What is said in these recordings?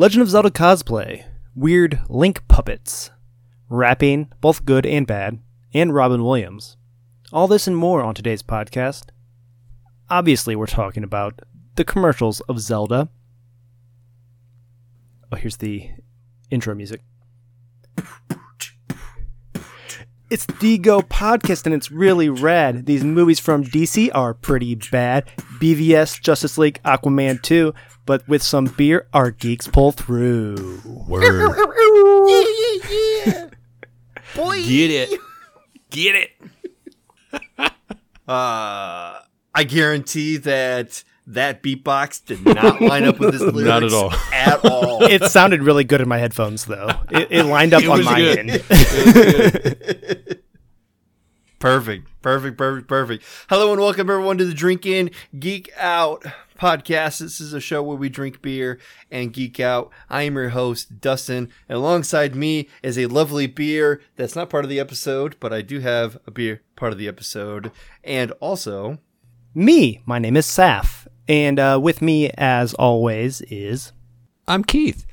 Legend of Zelda cosplay, weird Link puppets, rapping, both good and bad, and Robin Williams. All this and more on today's podcast. Obviously, we're talking about the commercials of Zelda. Oh, here's the intro music. It's the Go podcast and it's really rad. These movies from DC are pretty bad. BVS, Justice League, Aquaman 2, but with some beer, our geeks pull through. Word. Boy. Get it. Get it. Uh, I guarantee that that beatbox did not line up with his lyrics Not at all. At all. It sounded really good in my headphones, though. It, it lined up It on was my good. end. Perfect, perfect, perfect, perfect. Hello and welcome everyone to the Drink In Geek Out podcast. This is a show where we drink beer and geek out. I am your host, Dustin, and alongside me is a lovely beer that's not part of the episode, but I do have a beer part of the episode. And also, Me, my name is Saf, and uh, with me, as always, is I'm Keith.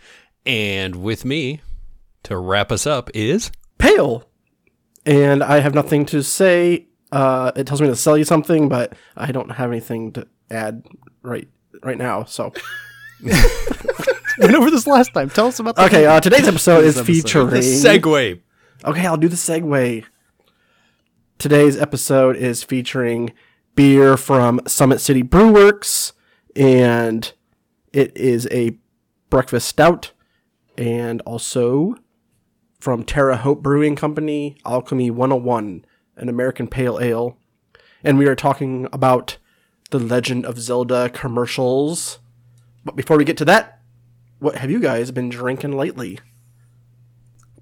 And with me to wrap us up is pale. And I have nothing to say. Uh, it tells me to sell you something, but I don't have anything to add right right now. So went over this last time. Tell us about the okay, uh, today's episode is episode. featuring. the segue. okay, I'll do the segue. Today's episode is featuring beer from Summit City Brewerks, and it is a breakfast stout, and also from Terre Haute Brewing Company, Alchemy 101, an American pale ale. And we are talking about the Legend of Zelda commercials. But before we get to that, what have you guys been drinking lately?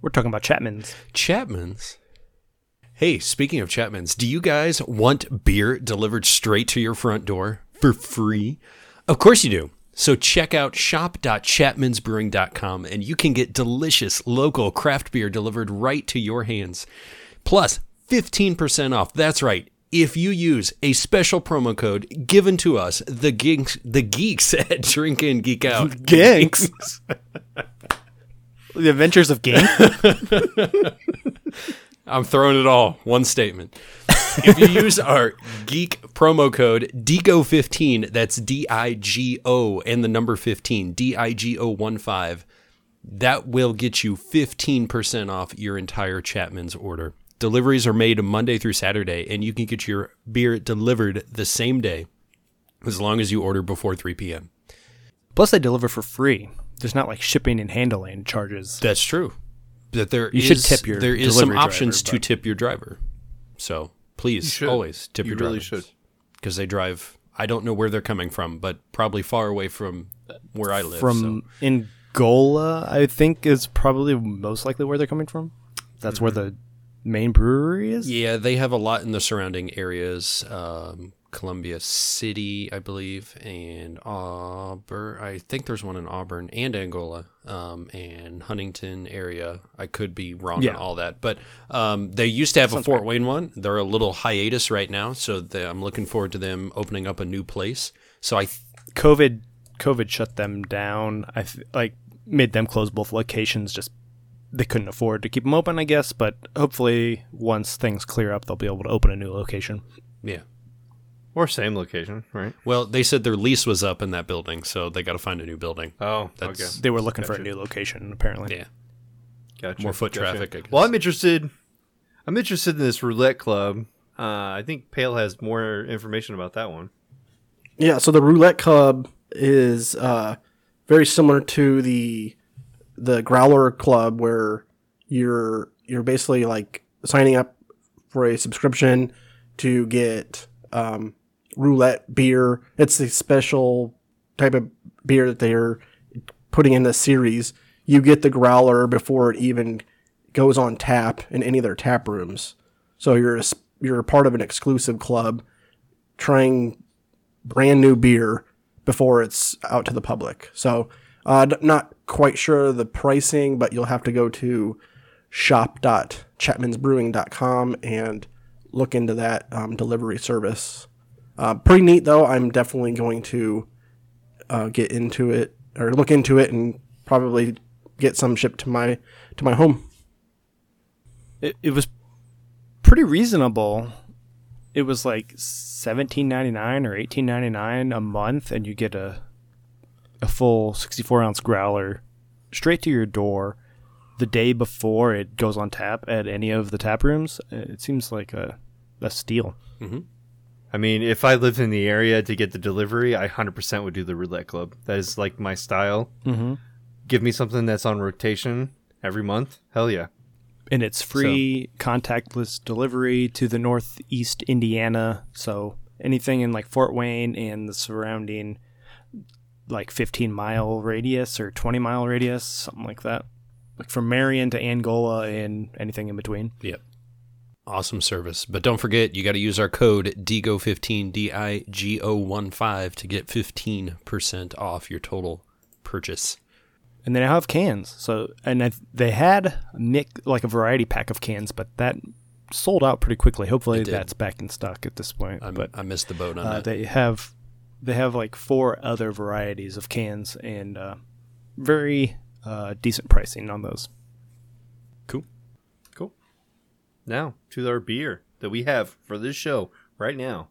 We're talking about Chapman's. Chapman's. Hey, speaking of Chapman's, do you guys want beer delivered straight to your front door for free? Of course you do. So check out shop.chapmansbrewing.com and you can get delicious local craft beer delivered right to your hands. Plus 15% off. That's right. If you use a special promo code given to us, the geeks, the geeks at Drink In Geek Out. Ginks. the Adventures of Gink. I'm throwing it all. One statement. if you use our geek promo code DIGO15, that's D I G O and the number 15, D I G O 1 5, that will get you 15% off your entire Chapman's order. Deliveries are made Monday through Saturday, and you can get your beer delivered the same day as long as you order before 3 p.m. Plus, they deliver for free. There's not like shipping and handling charges. That's true. That there You should is- tip your there is some delivery options driver, to tip your driver. So please should. always tip You your really drivers. should. because they drive. I don't know where they're coming from, but probably far away from where I live. From Angola, I think, is probably most likely where they're coming from. That's where the main brewery is. yeah, they have a lot in the surrounding areas. Um, Columbia City, I believe, and Auburn. I think there's one in Auburn and Angola, um, and Huntington area. I could be wrong Yeah. on all that, but um, they used to have a Fort Wayne one. They're a little hiatus right now, so they, I'm looking forward to them opening up a new place. So I COVID, COVID shut them down. I th- like made them close both locations. Just they couldn't afford to keep them open, I guess. But hopefully, once things clear up, they'll be able to open a new location. yeah. Or same location, right? Well, they said their lease was up in that building, so they got to find a new building. Oh, That's- They were looking for a new location, apparently. Yeah. Gotcha. More foot Gotcha. traffic, I guess. Well, I'm interested. I'm interested in this roulette club. Uh, I think Pale has more information about that one. Yeah, so the roulette club is uh, very similar to the the growler club where you're you're basically like signing up for a subscription to get um, roulette beer. It's a special type of beer that they're putting in this series. You get the growler before it even goes on tap in any of their tap rooms. So you're a, you're a part of an exclusive club trying brand new beer before it's out to the public. So, uh, not quite sure the pricing, but you'll have to go to shop.chapmansbrewing.com and look into that um, delivery service. Uh, pretty neat, though. I'm definitely going to uh, get into it or look into it and probably get some shipped to my to my home. It, it was pretty reasonable. It was like seventeen ninety nine or eighteen ninety nine a month, and you get a a full sixty four ounce growler straight to your door the day before it goes on tap at any of the tap rooms. It seems like a a steal. I mean, if I lived in the area to get the delivery, I 100% would do the roulette club. That is like my style. Mm-hmm. Give me something that's on rotation every month. Hell yeah. And it's free contactless delivery to the northeast Indiana. So anything in like Fort Wayne and the surrounding like 15 mile radius or 20 mile radius, something like that. Like from Marion to Angola and anything in between. Yep. Awesome service. But don't forget, you got to use our code DIGO15, D I G O 1 5 to get 15% off your total purchase. And they now have cans. So and I, they had Nick like a variety pack of cans, but that sold out pretty quickly. Hopefully that's back in stock at this point. I'm, but I missed the boat on uh, that. they have they have like four other varieties of cans and uh, very uh, decent pricing on those. Cool. Now, to our beer that we have for this show right now.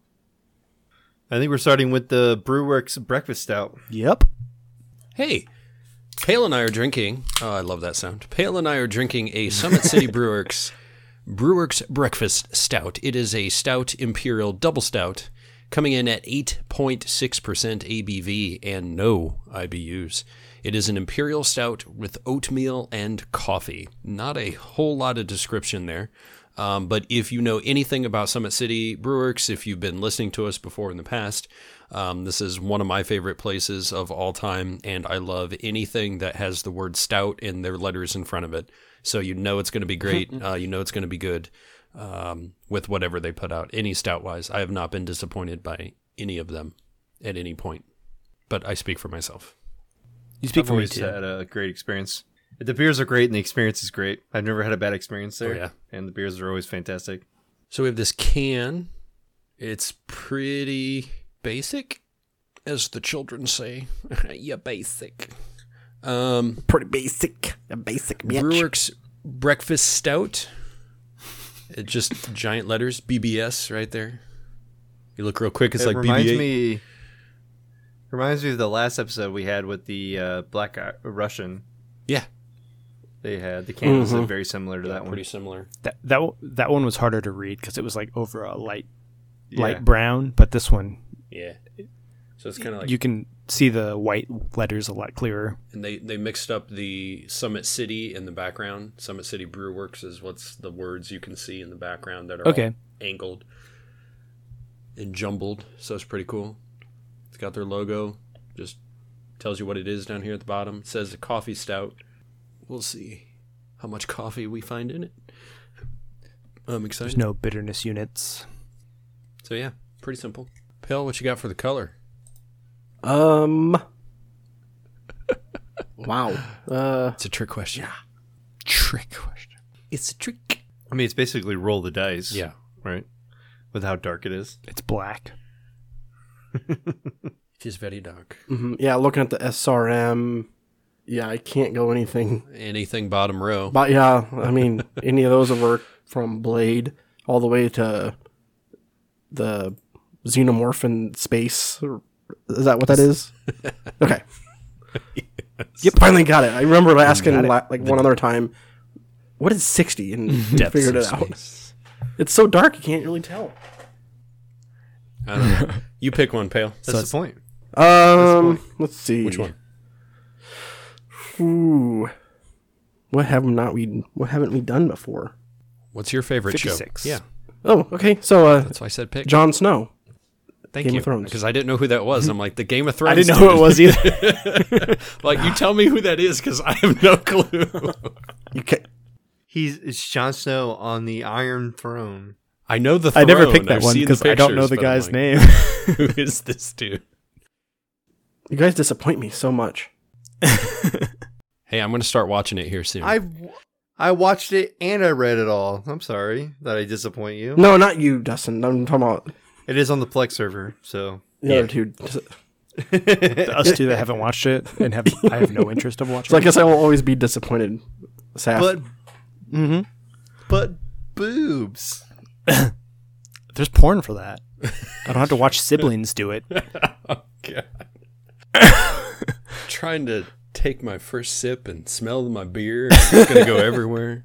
I think we're starting with the Brewerks Breakfast Stout. Yep. Hey, Pale and I are drinking. Oh, I love that sound. Pale and I are drinking a Summit City Brewerks Brewerks Breakfast Stout. It is a stout imperial double stout coming in at 8.6% ABV and no IBUs. It is an imperial stout with oatmeal and coffee. Not a whole lot of description there. Um, but if you know anything about Summit City Brewerks, if you've been listening to us before in the past, um, this is one of my favorite places of all time, and I love anything that has the word stout in their letters in front of it. So you know it's going to be great. uh, you know it's going to be good um, with whatever they put out. Any stout wise, I have not been disappointed by any of them at any point. But I speak for myself. You speak I've for me always too. had a great experience. The beers are great and the experience is great. I've never had a bad experience there. Oh, yeah. And the beers are always fantastic. So we have this can. It's pretty basic, as the children say. yeah, basic. Um, Pretty basic, a basic bitch. Brewerks Breakfast Stout. It just giant letters BBS right there. You look real quick, it's it like reminds BB-8. me reminds me of the last episode we had with the uh, Black I- Russian. Yeah, They had the can was Mhm. very similar to that one. pretty similar. That that w- that one was harder to read because it was like over a light light Yeah. brown, but this one Yeah. So it's kind of like you can see the white letters a lot clearer. and they they mixed up the Summit City in the background. Summit City Brewerks is what's the words you can see in the background that are Okay. all angled and jumbled. So it's pretty cool. It's got their logo. Just tells you what it is down here at the bottom. It says a coffee stout. We'll see how much coffee we find in it. I'm excited. There's no bitterness units. So yeah, pretty simple. Pill, what you got for the color? Um. wow. Uh. It's a trick question. Yeah. Trick question. It's a trick. I mean, it's basically roll the dice. Yeah. Right. With how dark it is. It's black. It is very dark. mhm, Yeah. Looking at the SRM. Yeah, I can't go anything. Anything bottom row. But yeah, I mean, any of those will work from Blade all the way to the Xenomorph in space. Is that what that is? Okay. Yep. Finally got it. I remember asking la- like one other time, "What is 60?" and Depths figured of it out. space. It's so dark you can't really tell. I don't know. you pick one, Pale. That's the point. Um, let's see. Which one? Ooh, what have not we? What haven't we done before? What's your favorite 56. show? Yeah, Oh, okay. So, uh, that's why I said pick. Jon Snow. Thank Game you. of Thrones. Because I didn't know who that was. I'm like the Game of Thrones. I didn't know who it was either. like you tell me who that is because I have no clue. You can He's it's Jon Snow on the Iron Throne. I know the. Throne. I never picked that I've one because I don't know the guy's like, name. who is this dude? You guys disappoint me so much. Hey, I'm going to start watching it here soon. I I watched it and I read it all. I'm sorry that I disappoint you. No, not you, Dustin. I'm talking about It is on the Plex server, so the Yeah. other two. Us two that haven't watched it and have I have no interest of watching. So I guess I will always be disappointed. Saf. but mm-hmm. but boobs. There's porn for that. I don't have to watch siblings do it. God. Trying to take my first sip and smell my beer. It's gonna go everywhere.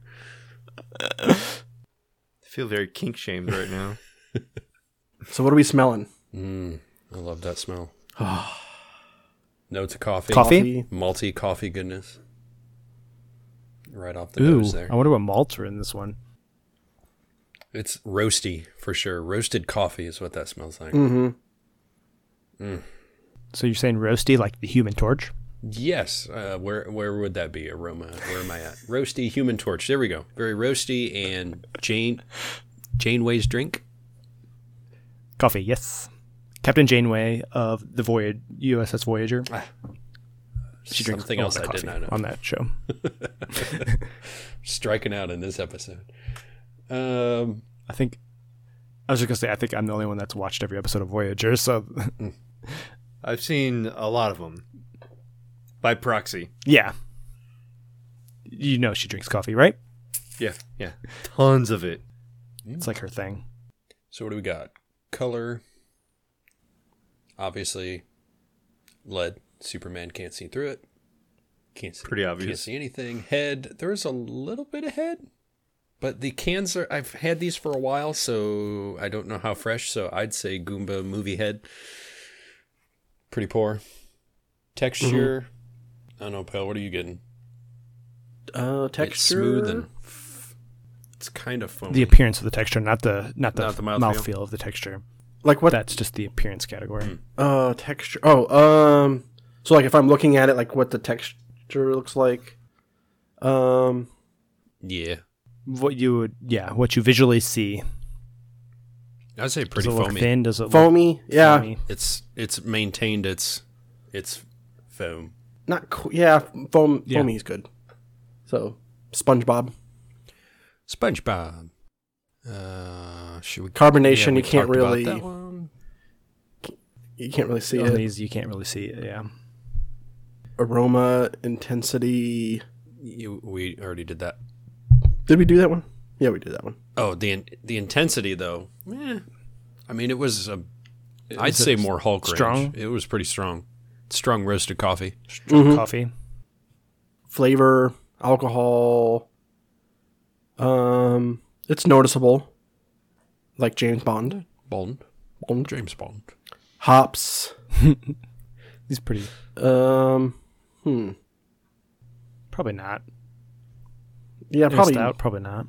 I feel very kink shamed right now. so what are we smelling? Mm, I love that smell. Notes of coffee. Coffee? Malty coffee goodness. Right off the Ooh, nose there. I wonder what malts are in this one. It's roasty for sure. Roasted coffee is what that smells like. Mm-hmm. So you're saying roasty like the Human Torch? Yes. Uh, where where would that be? Aroma. Where am I at? Roasty Human Torch. There we go. Very roasty and Jane Janeway's drink. Coffee, yes. Captain Janeway of the Voyage USS Voyager. She drinks Something else I did not know. on that show. Striking out in this episode. Um, I think I was just gonna say I think I'm the only one that's watched every episode of Voyager. So I've seen a lot of them by proxy. yeah, you know she drinks coffee, right? Yeah, yeah, tons of it. It's like her thing. so what do we got? Color. Obviously, lead. Superman can't see through it. Can't see, Pretty obvious. Can't obvious. see anything. Head. There's a little bit of head, but the cans are. I've had these for a while, so I don't know how fresh. So I'd say Goomba movie head. Pretty poor. Texture. I don't know, Pale. What are you getting? Uh, texture, It's smooth and f- it's kind of foamy. The appearance of the texture, not the not the, Not the mouthfeel. mouthfeel of the texture. like what? That's just the appearance category. Uh, texture. Oh, um. So like if I'm looking at it, like what the texture looks like. Um. yeah, What you would, yeah, what you visually see. I'd say Does pretty it look foamy. thin? Does it look Foamy. Yeah. foamy? It's it's maintained its its foam. Not. Co- yeah. Foam. Yeah. Foamy is good. So SpongeBob SpongeBob. Uh, should we carbonation. yeah, we you can't talked about really. that one. You can't really see On it. these, you can't really see it. Yeah. Aroma intensity. You, we already did that. Did we do that one? Yeah, we did that one. Oh, the the intensity though. Eh, I mean, it was a. I'd Was say it more Hulk strong? range. It was pretty strong. Strong roasted coffee. Mhm. Coffee. Flavor, alcohol. Um, it's noticeable. Like James Bond. Bond. Bond. James Bond. Hops. He's pretty. Um, hmm. Probably not. Yeah, Probably probably stout. Probably not.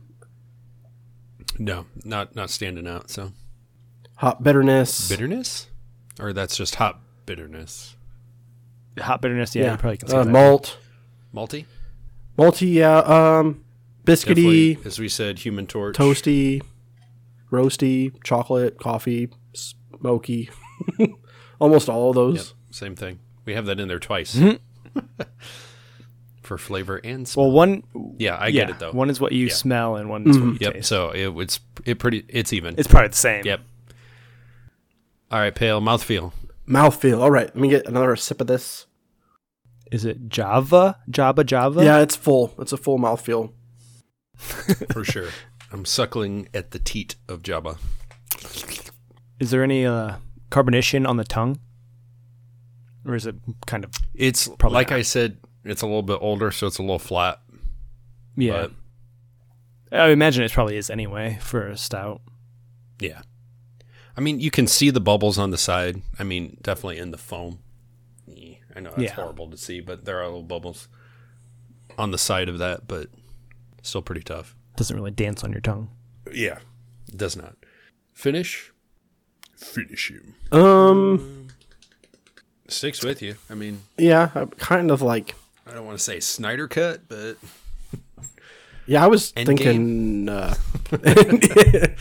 No, not not standing out. So hop bitterness. bitterness, or that's just hot bitterness. Hot bitterness. Yeah, you probably can see uh, that. malt. Malty. Malty, yeah. Um, biscuity, Definitely, as we said, Human Torch. toasty, roasty, chocolate, coffee, smoky. Almost all of those. Yep, same thing. We have that in there twice for flavor and smell. Well, one. yeah, I yeah, get it though. One is what you Yeah. smell, and one is what you yep. taste. So it it's it pretty it's even. It's probably the same. yep. All right, pale mouthfeel. Mouthfeel. All right, let me get another sip of this. Is it Java? Java? Java? Yeah, it's full. It's a full mouthfeel. for sure. I'm suckling at the teat of Java. Is there any uh, carbonation on the tongue, or is it kind of It's Probably like not. I said, it's a little bit older, so it's a little flat. yeah? But I imagine it probably is anyway for a stout. yeah. I mean, you can see the bubbles on the side. I mean, definitely in the foam. I know that's Yeah. horrible to see, but there are little bubbles on the side of that, but still pretty tough. Doesn't really dance on your tongue. Yeah, it does not. Finish. Finish you. Um, Sticks with you. I mean, yeah, I'm kind of like. I don't want to say Snyder cut, but Yeah, I was Endgame? thinking. Uh,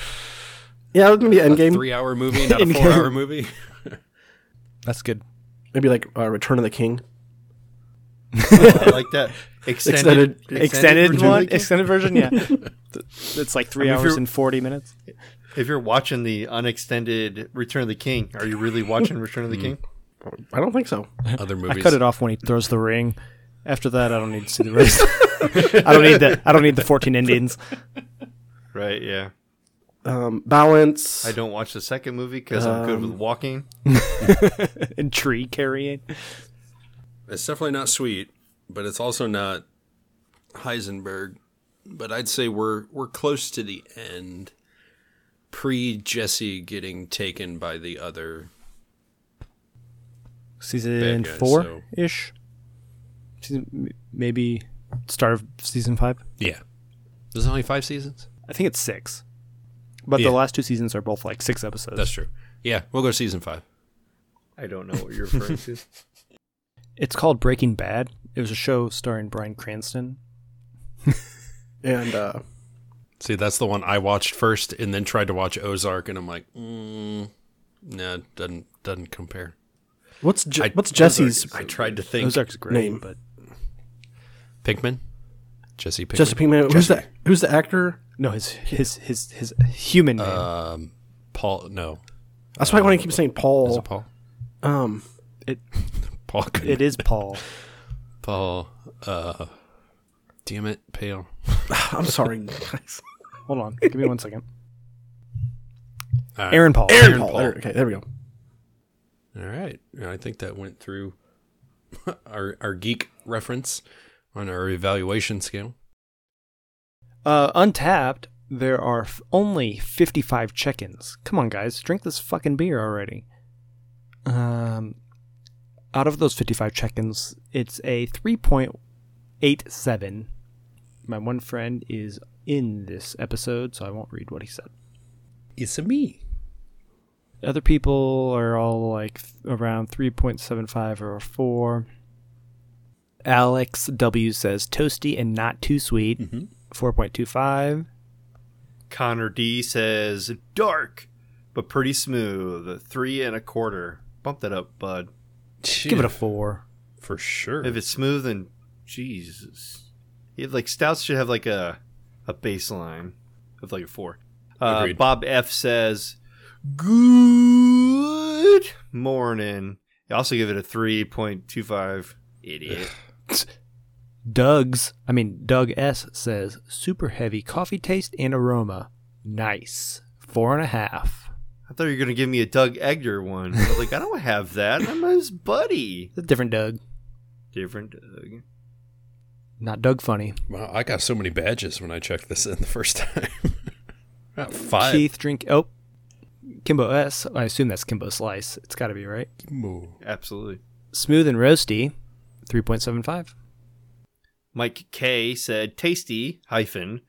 yeah, it was maybe a Endgame. three-hour movie, not a four-hour movie. That's good. Maybe like uh, Return of the King. I like that extended Extended- Extended, version one, extended version. Yeah, it's like three I mean, hours and forty minutes. If you're watching the unextended Return of the King, are you really watching Return of the King? I don't think so. Other movies. I cut it off when he throws the ring. After that, I don't need to see the rest. I don't need the. I don't need the fourteen Indians. Right, yeah. Um, balance. I don't watch the second movie because I'm good with walking. and tree carrying. It's definitely not sweet, but it's also not Heisenberg. But I'd say we're we're close to the end. Pre Jesse getting taken by the other. Season Bad guy, four so- ish. Season maybe start of season five. Yeah. There's only five seasons. I think it's six. But Yeah. the last two seasons are both like six episodes. That's true. Yeah, we'll go season five. I don't know what you're referring to. It's called Breaking Bad. It was a show starring Bryan Cranston. and uh, See, that's the one I watched first, and then tried to watch Ozark, and I'm like, mm, no, doesn't doesn't compare. what's Je- I- what's Jesse's I tried to think. Ozark's great, name. but Pinkman, Jesse Pinkman. Jesse Pinkman? Who's the Who's the actor? no, his his his his human name. Um, Paul. No, That's why I want to keep saying Paul. is Paul. it Paul? Um, it Paul. Goodman. it is Paul. Paul. Uh, damn it, Pale. I'm sorry, guys. Hold on, give me one second. All right. Aaron Paul. Aaron Paul. There- okay, there we go. All right. I think that went through our our geek reference on our evaluation scale. Uh, Untappd. There are f- only 55 check-ins. Come on, guys, drink this fucking beer already. Um, out of those 55 check-ins, it's a 3.87. My one friend is in this episode, so I won't read what he said. It's a me. Other people are all like th- around 3.75 or 4. Alex W says toasty and not too sweet. 4.25. Connor D says dark, but pretty smooth. Three and a quarter. Bump that up, bud. Give it a 4. for sure. If it's smooth, then Jesus. You have, like stouts should have like a a baseline of like a four. Uh, Bob F says, "Good morning." I also give it a three point two five. Idiot. Doug's, I mean, Doug S says super heavy coffee taste and aroma. Nice. Four and a half. I thought you were gonna give me a Doug Egger one. I was like, I don't have that. I'm his buddy. It's a different Doug. Different Doug. Not Doug Funnie. Wow, I got so many badges when I checked this in the first time. About five. Keith drink. Oh, Kimbo S. I assume that's Kimbo Slice. It's got to be right. Kimbo. Absolutely. Smooth and roasty. 3.75. Mike K said, tasty, hyphen,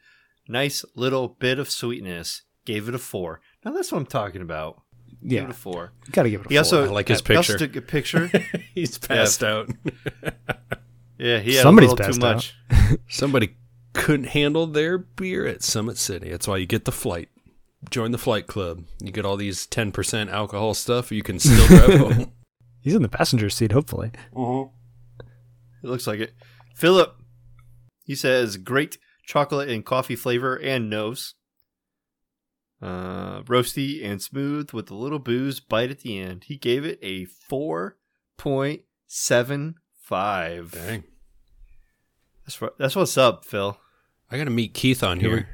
nice little bit of sweetness. Gave it a four. Now that's what I'm talking about. Give Yeah. it a four. Got to give it a He four. also, I like his he also picture. took a picture. He's passed out. yeah, he had Somebody's a little too passed much. Somebody couldn't handle their beer at Summit City. That's why you get the flight. Join the flight club. You get all these 10% alcohol stuff. You can still drive home. He's in the passenger seat, hopefully. Mm-hmm. It looks like it. Philip, he says, great chocolate and coffee flavor and nose. Uh, roasty and smooth with a little booze bite at the end. He gave it a 4.75. Dang. That's, what- that's what's up, Phil. I got to meet Keith on here.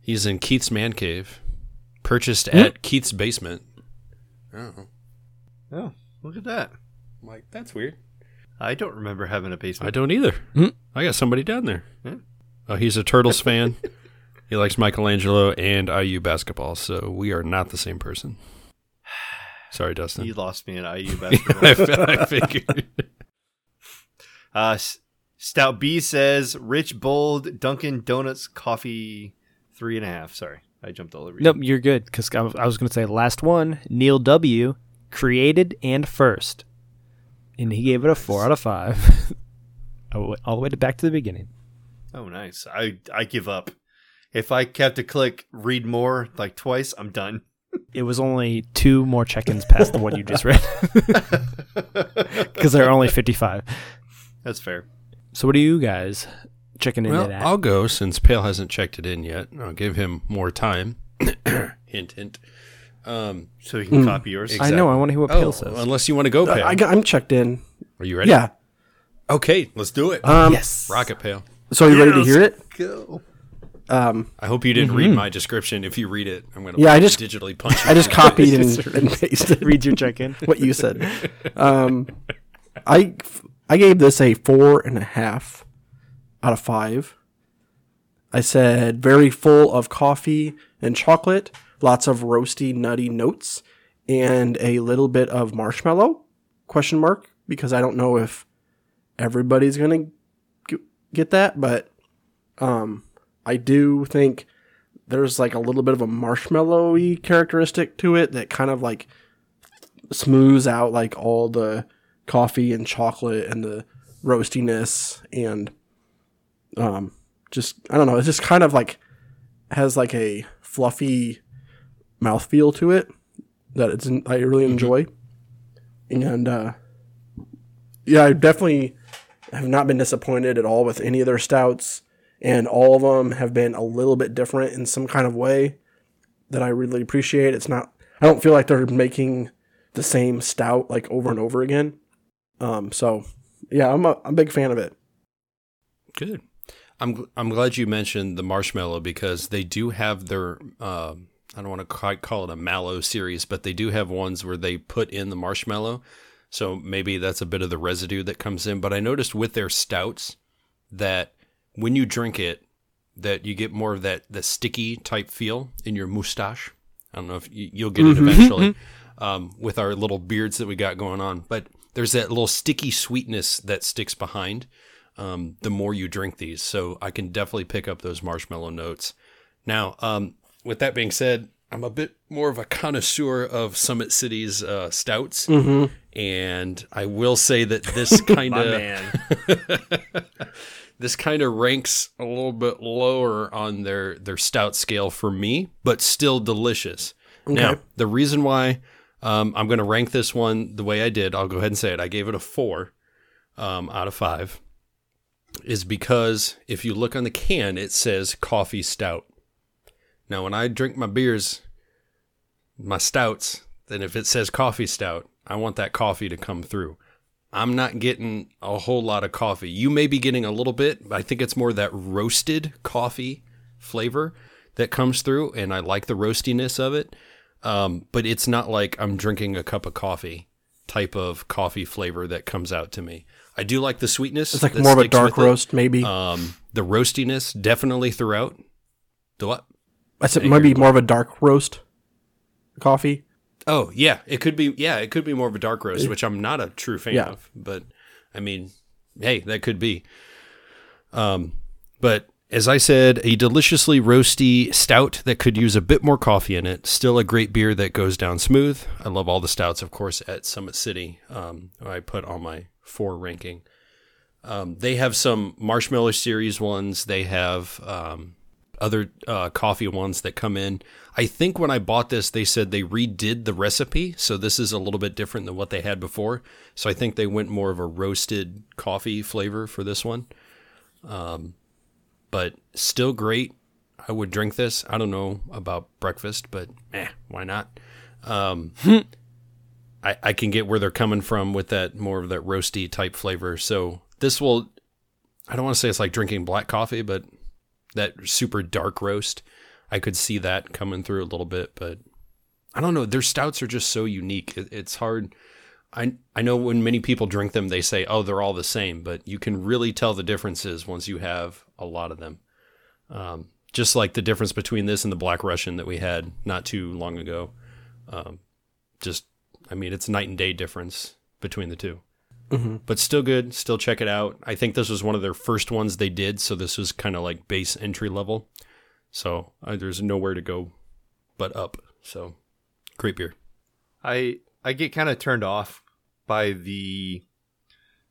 He's in Keith's man cave, purchased Hmm? at Keith's basement. Oh, Oh, look at that. I'm like that's weird. I don't remember having a I basement. I don't either. Hmm? I got somebody down there. Yeah. Oh, he's a Turtles fan. He likes Michelangelo and IU basketball, so we are not the same person. Sorry, Dustin. You lost me in IU basketball. I figured. uh, Stout B says, rich, bold, Dunkin' Donuts coffee, three and a half. Sorry, I jumped all over you. Nope, you're good. Because I was going to say last one, Neil W. Created and first. And he gave it a 4 out of 5. all all the way to back to the beginning. Oh, nice. I I give up. If I have to click read more like twice, I'm done. It was only two more check ins past the one you just read. Because there are only 55. That's fair. So, what are you guys checking into Well. I'll go since Pale hasn't checked it in yet. I'll give him more time. hint, hint. Um, So you can copy yours. I know. I want to hear what Pale oh, says. unless you want to go, Pale. I, am checked in. Are you ready? Yeah. Okay, let's do it. Um, yes. Rocket Pale. So are you ready to hear it? Go. Um, I hope you didn't read my description. If you read it, I'm going to Yeah, I just- digitally punch you. I just copied and, and pasted Read your check-in. what you said. Um, I I gave this a four and a half out of five. I said very full of coffee and chocolate, lots of roasty, nutty notes, and a little bit of marshmallow? Question mark because I don't know if everybody's gonna get that, but um, I do think there's like a little bit of a marshmallowy characteristic to it that kind of like smooths out like all the coffee and chocolate and the roastiness and um just I don't know, it's just kind of like has like a fluffy mouthfeel to it that it's I really enjoy. And uh yeah, I definitely have not been disappointed at all with any of their stouts and all of them have been a little bit different in some kind of way that I really appreciate. It's not I don't feel like they're making the same stout like over and over again. Um, so yeah, I'm a, I'm a big fan of it. Good. I'm I'm glad you mentioned the marshmallow because they do have their um I don't want to quite call it a mallow series, but they do have ones where they put in the marshmallow. So maybe that's a bit of the residue that comes in. But I noticed with their stouts that when you drink it, that you get more of that the sticky type feel in your mustache. I don't know if you, you'll get it eventually um, with our little beards that we got going on, but there's that little sticky sweetness that sticks behind um, the more you drink these. So I can definitely pick up those marshmallow notes. Now, um, with that being said, I'm a bit more of a connoisseur of Summit City's uh, stouts, and I will say that this kind of man. this kind of ranks a little bit lower on their their stout scale for me, but still delicious. Now, the reason why um, I'm going to rank this one the way I did, I'll go ahead and say it. I gave it a four um, out of five, is because if you look on the can, it says coffee stout. Now, when I drink my beers, my stouts, then if it says coffee stout, I want that coffee to come through. I'm not getting a whole lot of coffee. You may be getting a little bit, but I think it's more that roasted coffee flavor that comes through, and I like the roastiness of it. Um, but it's not like I'm drinking a cup of coffee type of coffee flavor that comes out to me. I do like the sweetness. It's like more of a dark with it. roast, maybe. Um, the roastiness definitely throughout. The what? I said maybe more of a dark roast coffee. Oh yeah, it could be. Yeah, it could be more of a dark roast, which I'm not a true fan Yeah. of. But I mean, hey, that could be. Um, but as I said, a deliciously roasty stout that could use a bit more coffee in it. Still a great beer that goes down smooth. I love all the stouts, of course, at Summit City. Um, I put on my four ranking. Um, they have some marshmallow series ones. They have um, other uh, coffee ones that come in. I think when I bought this, they said they redid the recipe, so this is a little bit different than what they had before. So I think they went more of a roasted coffee flavor for this one. Um, but still great. I would drink this. I don't know about breakfast, but eh, why not? Um, I, I can get where they're coming from with that more of that roasty type flavor. So this will, I don't want to say it's like drinking black coffee, but that super dark roast, I could see that coming through a little bit. But I don't know. Their stouts are just so unique. It, it's hard. I I know when many people drink them, they say, "Oh, they're all the same," but you can really tell the differences once you have a lot of them. Um, just like the difference between this and the Black Russian that we had not too long ago. Um, just, I mean, it's night and day difference between the 2 But still good. Still check it out. I think this was one of their first ones they did, so this was kind of like base entry level. So uh, there's nowhere to go but up. So great beer. I I get kind of turned off by the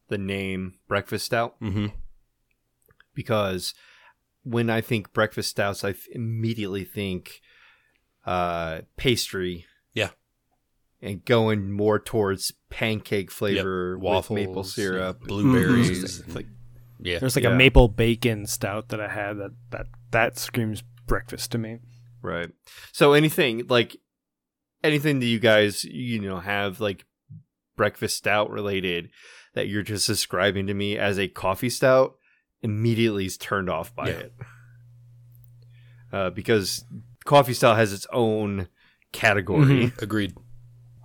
the name breakfast stout Mm-hmm. because when I think breakfast stouts, I immediately think uh, pastry. Yeah. And going more towards pancake flavor Waffles, with maple syrup, blueberries. It's and- like yeah. There's like Yeah. a maple bacon stout that I had that that that screams breakfast to me. Right. So anything like anything that you guys you know have like breakfast stout related that you're just describing to me as a coffee stout immediately is turned off by Yeah. it uh, because coffee stout has its own category Agreed.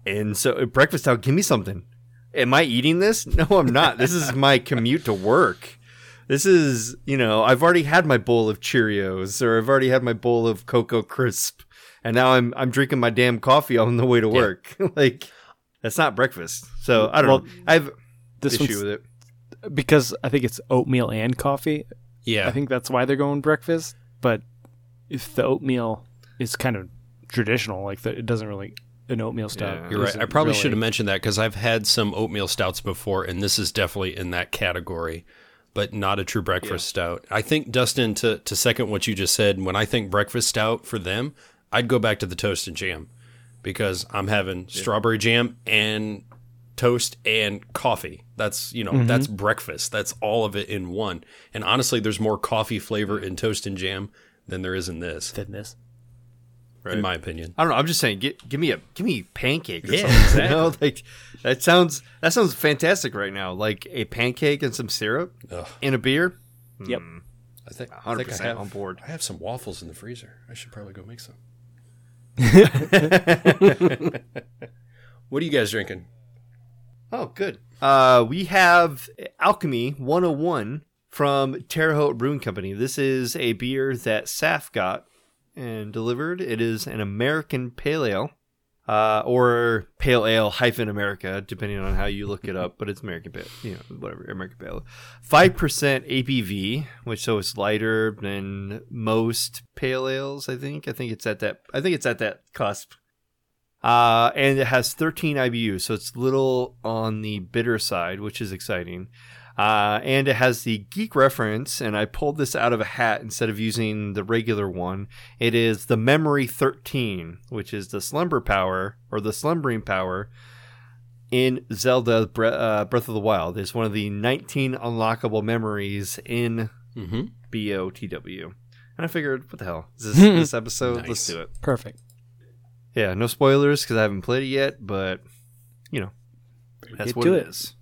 And so uh, breakfast stout give me something. Am i eating this? No i'm not. This is my commute to work. This is you know i've already had my bowl of cheerios or i've already had my bowl of cocoa crisp and now i'm i'm drinking my damn coffee on the way to work. Like that's not breakfast. So i don't Well, know. I have This issue with it. because I think it's oatmeal and coffee. Yeah. I think that's why they're going breakfast. But if the oatmeal is kind of traditional, like the, it doesn't really an oatmeal stout. Yeah. You're right. I probably really- should have mentioned that because I've had some oatmeal stouts before, and this is definitely in that category, but not a true breakfast stout. I think Dustin, to to second what you just said, when I think breakfast stout for them, I'd go back to the toast and jam because I'm having strawberry jam and toast and coffee. That's you know mm-hmm. that's breakfast. That's all of it in one. And honestly, there's more coffee flavor in toast and jam than there is in this, Than this. In my opinion. I don't know. I'm just saying, get, give me a give me pancake or Yeah, something. You know, like that sounds that sounds fantastic right now. Like a pancake and some syrup Ugh. in a beer. Yep. I think, 100 percent on board. I have some waffles in the freezer. I should probably go make some. what are you guys drinking? Oh, good. Uh, we have Alchemy 101 from Terre Haute Brewing Company. This is a beer that Saf got and delivered. It is an American pale ale, uh, or pale ale hyphen America, depending on how you look it up. But it's American pale, you know, whatever American pale. Five percent ABV, which so it's lighter than most pale ales. I think. I think it's at that. I think it's at that cusp. Uh, and it has 13 IBU, so it's little on the bitter side, which is exciting. Uh, and it has the geek reference, and I pulled this out of a hat instead of using the regular one. It is the Memory 13, which is the slumber power or the slumbering power in Zelda Bre- uh, Breath of the Wild. It's one of the 19 unlockable memories in Mm-hmm. BOTW. And I figured, what the hell? Is this, this episode? Let's do it. Perfect. Yeah, no spoilers because I haven't played it yet, but you know, that's Get what to it it. is.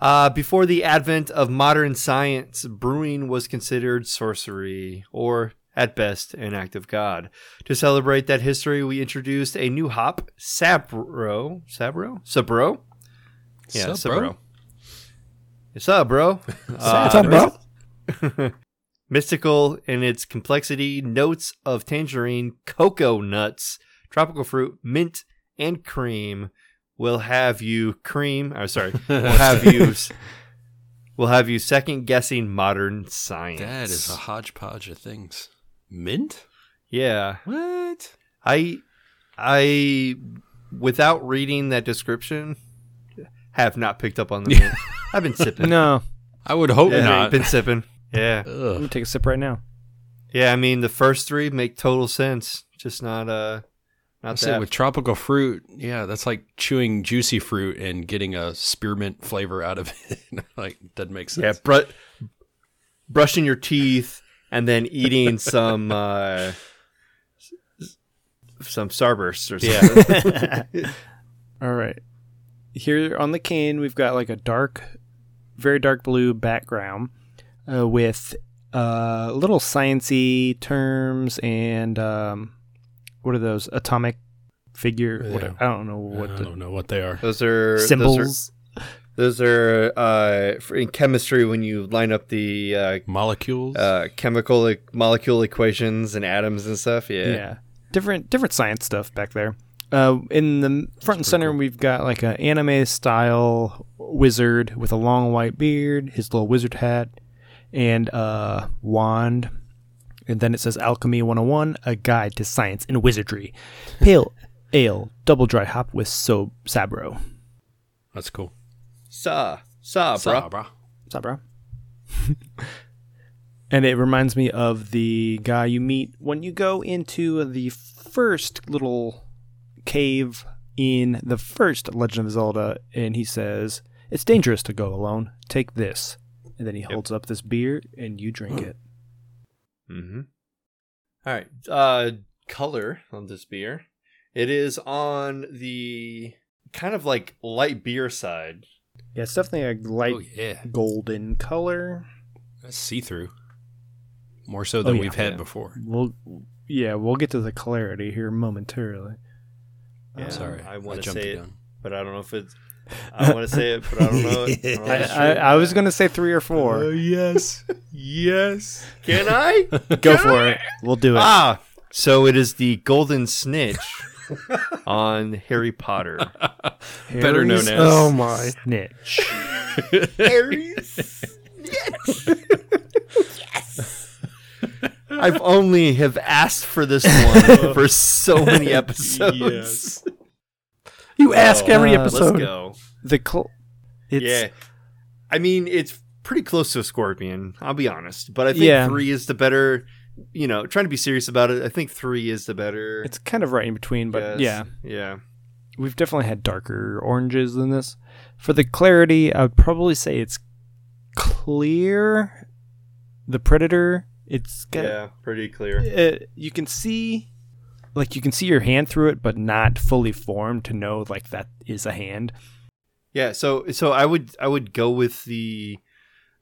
Uh, before the advent of modern science, brewing was considered sorcery, or at best, an act of God. To celebrate that history, we introduced a new hop, Sabro. Sabro? Sabro? Yeah, Sabro. What's up, bro? What's up, bro? Mystical in its complexity, notes of tangerine, cocoa nuts, tropical fruit, mint, and cream will have you cream. I'm oh, sorry, will have you. We'll have you second guessing modern science. That is a hodgepodge of things. Mint? yeah. What? I, I, without reading that description, have not picked up on the mint. I've been sipping. No, I would hope yeah, not. I've been sipping. Yeah. I'm gonna take a sip right now. Yeah, I mean the first three make total sense. Just not uh I not say that. with tropical fruit, yeah, that's like chewing juicy fruit and getting a spearmint flavor out of it. like doesn't make yeah, sense. br- brushing your teeth and then eating some uh some starburst or something. All right. Here on the can, we've got like a dark, very dark blue background uh, with uh, little sciency terms and um, what are those atomic figure? Yeah. What I don't know what I the don't know what they are. Those are symbols. Those are, those are uh, in chemistry when you line up the uh, Molecules? uh, chemical e- molecule equations and atoms and stuff. yeah. Yeah. different different science stuff back there. Uh, in the front and center, we've got like an anime style wizard with a long white beard, his little wizard hat, and a wand. And then it says Alchemy 101, a guide to science and wizardry. Pale ale, double dry hop with so sabro. that's cool. Sa sa bro. Sabra. What's up, bro? and it reminds me of the guy you meet when you go into the first little cave in the first Legend of Zelda, and he says, It's dangerous to go alone. Take this. And then he holds up this beer, and you drink it. Mm-hmm. All right. Uh, color on this beer It is on the kind of like light beer side. Yeah, it's definitely a light Oh yeah, golden color. that's see through. More so than yeah. we've had Yeah. before. We'll yeah, we'll get to the clarity here momentarily. Yeah, Sorry, I want to jumped say it, gun. but I don't know if it's. I want to say it, but I don't know. It. I don't know I, I, was gonna say three or four. yes, yes. Can I? Go for it. We'll do it. ah, so it is the golden snitch on Harry Potter. Better known Harry's as- Oh my! snitch. Harry's Yes. Yes. I've only have asked for this one for so many episodes. Yes. You ask every Uh, Let's episode. go. The cl- it's, yeah. I mean, it's pretty close to a scorpion, I'll be honest. But I think Yeah. three is the better, you know, trying to be serious about it. I think three is the better. it's kind of right in between, but guess. yeah, Yeah. we've definitely had darker oranges than this. For the clarity, I would probably say it's clear. The predator, it's got Yeah. Pretty clear. uh, you can see like you can see your hand through it but not fully formed to know like that is a hand Yeah. So, so I would, I would go with the,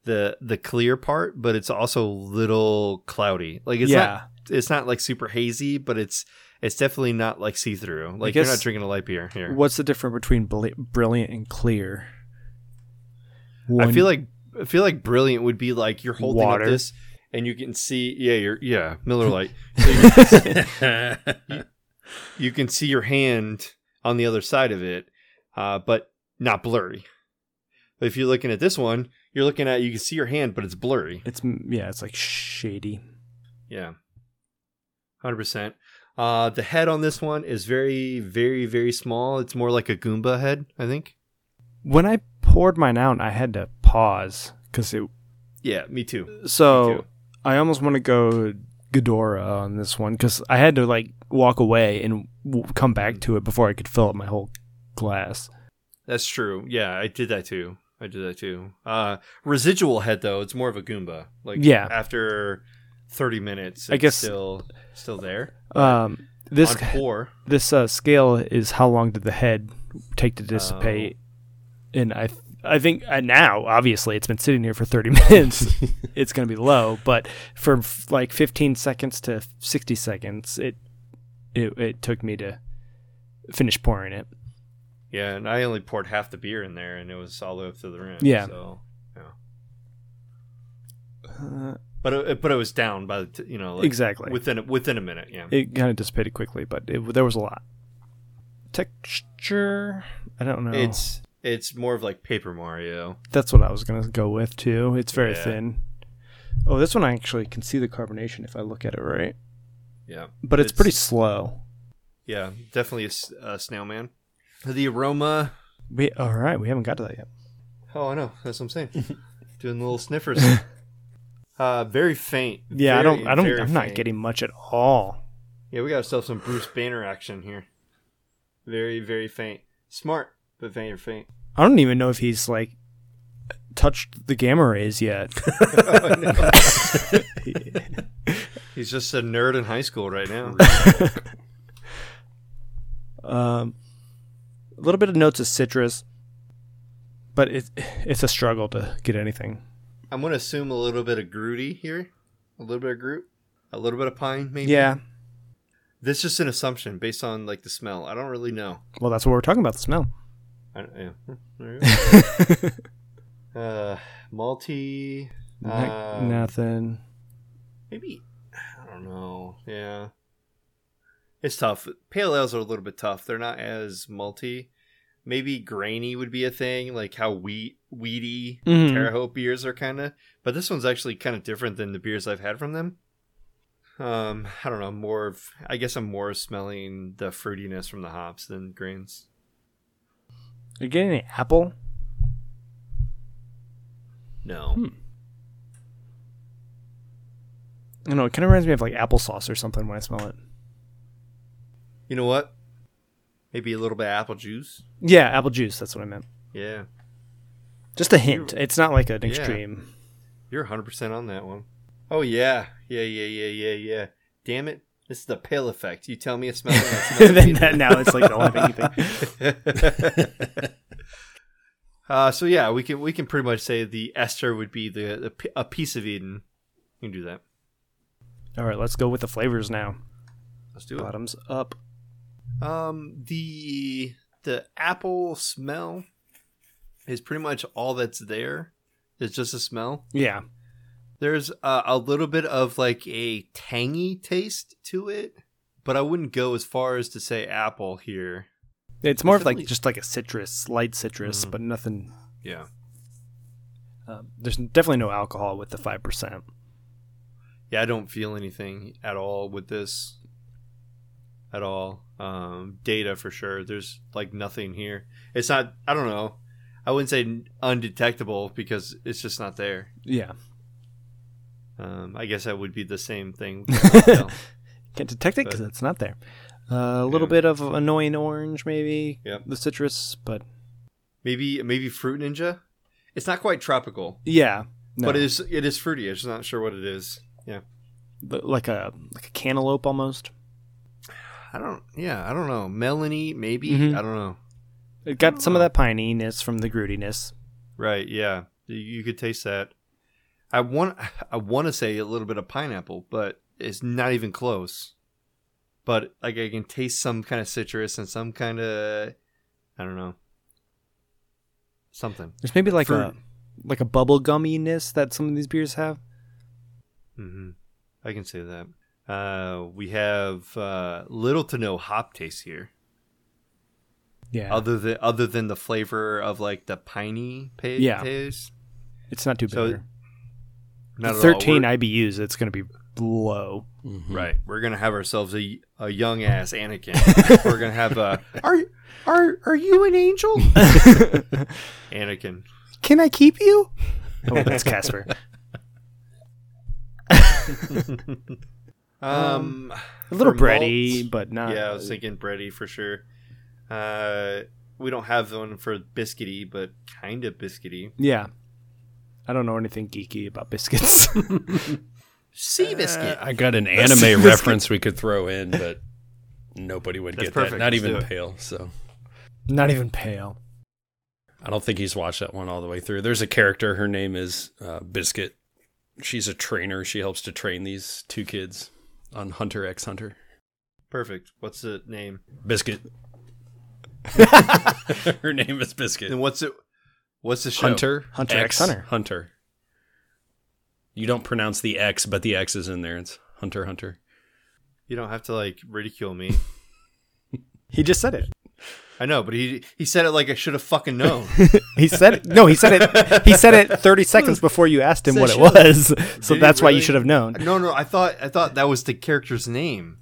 the, the clear part, but it's also a little cloudy. Like it's yeah not, it's not like super hazy, but it's, it's definitely not like see through. Like you're not drinking a light beer here. what's the difference between brilliant and clear I feel like I feel like brilliant would be like you're holding Water. up this and you can see yeah you're yeah Miller Lite So you, can see, you can see your hand on the other side of it, uh, but not blurry. But if you're looking at this one, you're looking at you can see your hand, but it's blurry. it's yeah it's like shady Yeah, hundred percent. Uh, the head on this one is very very very small. It's more like a Goomba head, I think. when i poured mine out i had to pause because it Yeah, me too. Me so too. I almost want to go Ghidorah on this one because i had to like walk away and w- come back to it before i could fill up my whole glass That's true. Yeah, I did that too. I did that too. Uh, residual head though, it's more of a Goomba. Like Yeah. after thirty minutes, I guess- still still there. um this On pour, this uh, scale is how long did the head take to dissipate and i i think uh, now obviously it's been sitting here for 30 minutes it's going to be low but from f- like 15 seconds to 60 seconds it it, it took me to finish pouring it yeah, and I only poured half the beer in there, and it was all the way up to the rim. Yeah. So, yeah. uh, But it, but it was down by the t- you know like exactly within within a minute. Yeah. it kind of dissipated quickly but it, there was a lot texture i don't know It's it's more of like Paper Mario. that's what i was going to go with too it's very Yeah. thin oh this one i actually can see the carbonation if i look at it right Yeah. but it's, It's- pretty slow Yeah, definitely a, a snail man. The aroma. we all right we haven't got to that yet Oh, I know. That's what I'm saying. Doing little sniffers. uh, very faint. Yeah, I don't. I don't. I'm not faint. getting much at all. Yeah, we got ourselves some Bruce Banner action here. Very, very faint. Smart, but very faint. I don't even know if he's like touched the gamma rays yet. He's just a nerd in high school right now. um, a little bit of notes of citrus, but it it's a struggle to get anything. I'm gonna assume a little bit of Grooty here, a little bit of Groot, a little bit of pine, maybe. Yeah. This is just an assumption based on like the smell. I don't really know. Well, that's what we're talking about. The smell. Yeah. Hmm, uh, malty. No- um, Nothing. Maybe I don't know. Yeah, it's tough. Pale ales are a little bit tough. They're not as malty. Maybe grainy would be a thing, like how wheat weedy Mhm. Terre Haute beers are kind of. But this one's actually kind of different than the beers I've had from them. Um, I don't know. More of, I guess I'm more smelling the fruitiness from the hops than grains. Are you getting any apple? No, Hmm. I don't know. It kind of reminds me of like applesauce or something when I smell it. you know what? Maybe a little bit of apple juice. Yeah, apple juice. That's what I meant. Yeah, Just a hint. It's not like an Yeah. extreme. You're 100% on that one. Oh, yeah. Yeah, yeah, yeah, yeah, yeah. Damn it. This is the pale effect. You tell me it smells. and it smells then that, now it's like don't have anything. Uh, so yeah, we can we can pretty much say the ester would be the, the a piece of Eden. You can do that. All right, let's go with the flavors now. Let's do it. Bottoms up. Um, the the apple smell is pretty much all that's there. It's just a smell. Yeah, There's uh, a little bit of like a tangy taste to it, but I wouldn't go as far as to say apple here. it's more of like just like a citrus, light citrus, Mhm. but nothing. Yeah. Uh, there's definitely no alcohol with the five percent. Yeah, I don't feel anything at all with this. At all. Um, data for sure. There's like nothing here. It's not. I don't know. I wouldn't say undetectable because it's just not there. Yeah, Um, I guess that would be the same thing. can't detect it because it's not there. Uh, a little Yeah. bit of annoying orange, maybe. Yep. The citrus, but maybe maybe fruit ninja. It's not quite tropical, yeah, no. but it is it is fruity. I'm just not sure what it is. Yeah. But like a like a cantaloupe almost. I don't. Yeah, I don't know. Melony, maybe. Mhm. I don't know. It got some of that pininess from the grootiness. Right. Yeah. You could taste that. I want. I want to say a little bit of pineapple, but it's not even close. But like I can taste some kind of citrus and some kind of, I don't know, something. There's maybe like a Fruit. like a bubble gumminess that some of these beers have. hmm I can say that. Uh, we have uh, little to no hop taste here, Yeah, other than other than the flavor of like the piney pa- Yeah. taste. it's not too so bitter. Not at all. Thirteen IBUs. It's going to be low. Right. We're gonna have ourselves a, a young ass Anakin. We're gonna have a are are are you an angel? Anakin. Can I keep you? Oh, that's Casper. Um, A little for bready, malts- but not. yeah, I was thinking bready for sure. Uh, we don't have one for biscuity, but kind of biscuity. Yeah. I don't know anything geeky about biscuits. Sea biscuit. I got an anime reference we could throw in, but nobody would That's get perfect. that. Not Let's even. Pale. So not even pale. I don't think he's watched that one all the way through. There's a character. Her name is uh, Biscuit. She's a trainer. She helps to train these two kids on Hunter X Hunter. Perfect. What's the name? Biscuit. Her name is Biscuit. And what's it? What's the show? Hunter. Hunter X Hunter. Hunter. You don't pronounce the X, but the X is in there. It's Hunter Hunter. You don't have to like ridicule me. He just said it. I know, but he he said it like I should have fucking known. He said it. No, he said it. He said it 30 seconds before you asked him Said what it was. So he that's why you should have known. no, no, I thought I thought that was the character's name.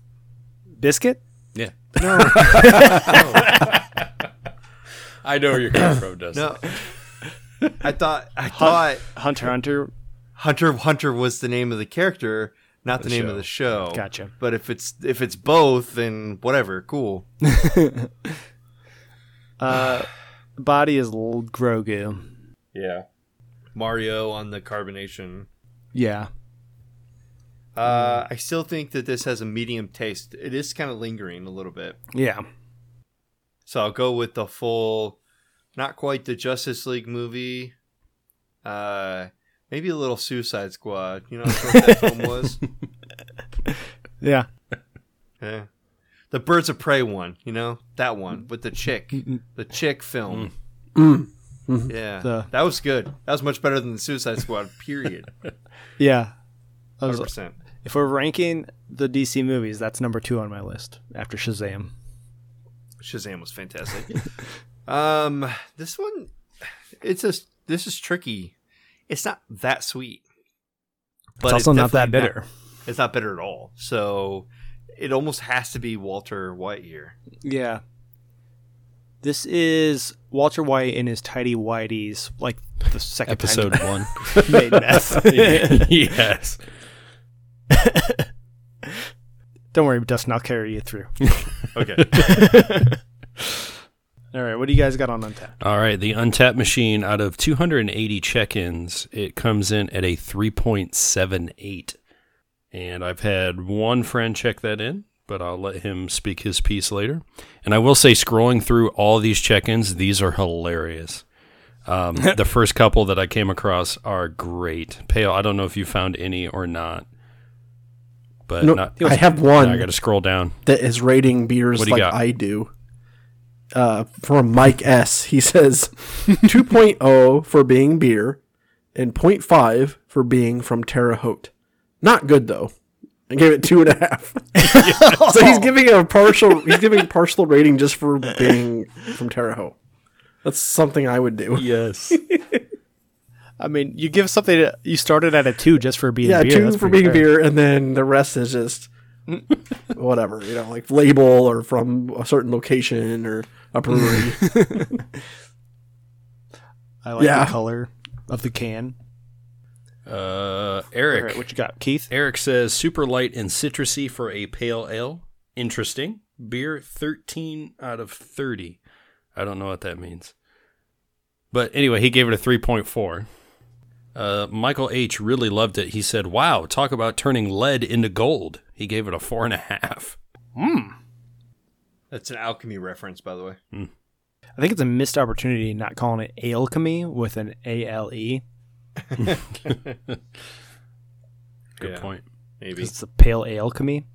Biscuit? Yeah. No, I know where you're coming from, Dustin. no. I thought I thought Hunter Hunter. Hunter Hunter was the name of the character, not the, The name show. of the show. Gotcha. But if it's if it's both, then whatever, cool. Uh, body is l- Grogu. Yeah. Mario on the carbonation. Yeah. Uh, I still think that this has a medium taste. It is kind of lingering a little bit. Yeah. So I'll go with the full, not quite the Justice League movie. Uh, maybe a little Suicide Squad. You know what that film was? Yeah. Yeah. The Birds of Prey one, you know? That one with the chick. The chick film. Mm. Yeah. The- that was good. That was much better than the Suicide Squad, period. Yeah. 100%. if we're ranking the DC movies, that's number two on my list after Shazam. Shazam was fantastic. um, this one, it's a this is tricky. It's not that sweet, It's also not that definitely bitter. it's not bitter at all. So it almost has to be Walter White here. Yeah. This is Walter White in his tidy whities, like the second Episode one. time he made meth. yes. Don't worry, Dustin. I'll carry you through. Okay, All right, what do you guys got on Untappd? All right, the Untappd machine out of 280 check-ins, it comes in at a 3.78. And I've had one friend check that in, but I'll let him speak his piece later. And I will say, scrolling through all these check ins, these are hilarious. Um, the first couple that I came across are great. Pale, I don't know if you found any or not. But No, not, I have one I got to scroll down. that is rating beers What do you like got? I do. Uh, from Mike S. He says 2.0 for being beer and 0.5 for being from Terre Haute. Not good though. I gave it two and a half. so he's giving a partial. He's giving a partial rating just for being from Terre Haute. That's something I would do. Yes. I mean, you give something. To, you started at a two just for being Yeah, beer. two that's for being fair. beer, and then the rest is just whatever you know, like label or from a certain location or a brewery. I like Yeah. the color of the can. Uh, Eric. right, what you got, Keith? Eric says super light and citrusy for a pale ale. Interesting. Beer 13 out of 30. I don't know what that means. But anyway, he gave it a 3.4. Uh, Michael H. really loved it. He said, Wow, talk about turning lead into gold. He gave it a 4.5. That's an alchemy reference, by the way. Hmm. I think it's a missed opportunity not calling it alchemy with an A L E. Good Yeah. point. Maybe. It's a pale alchemy.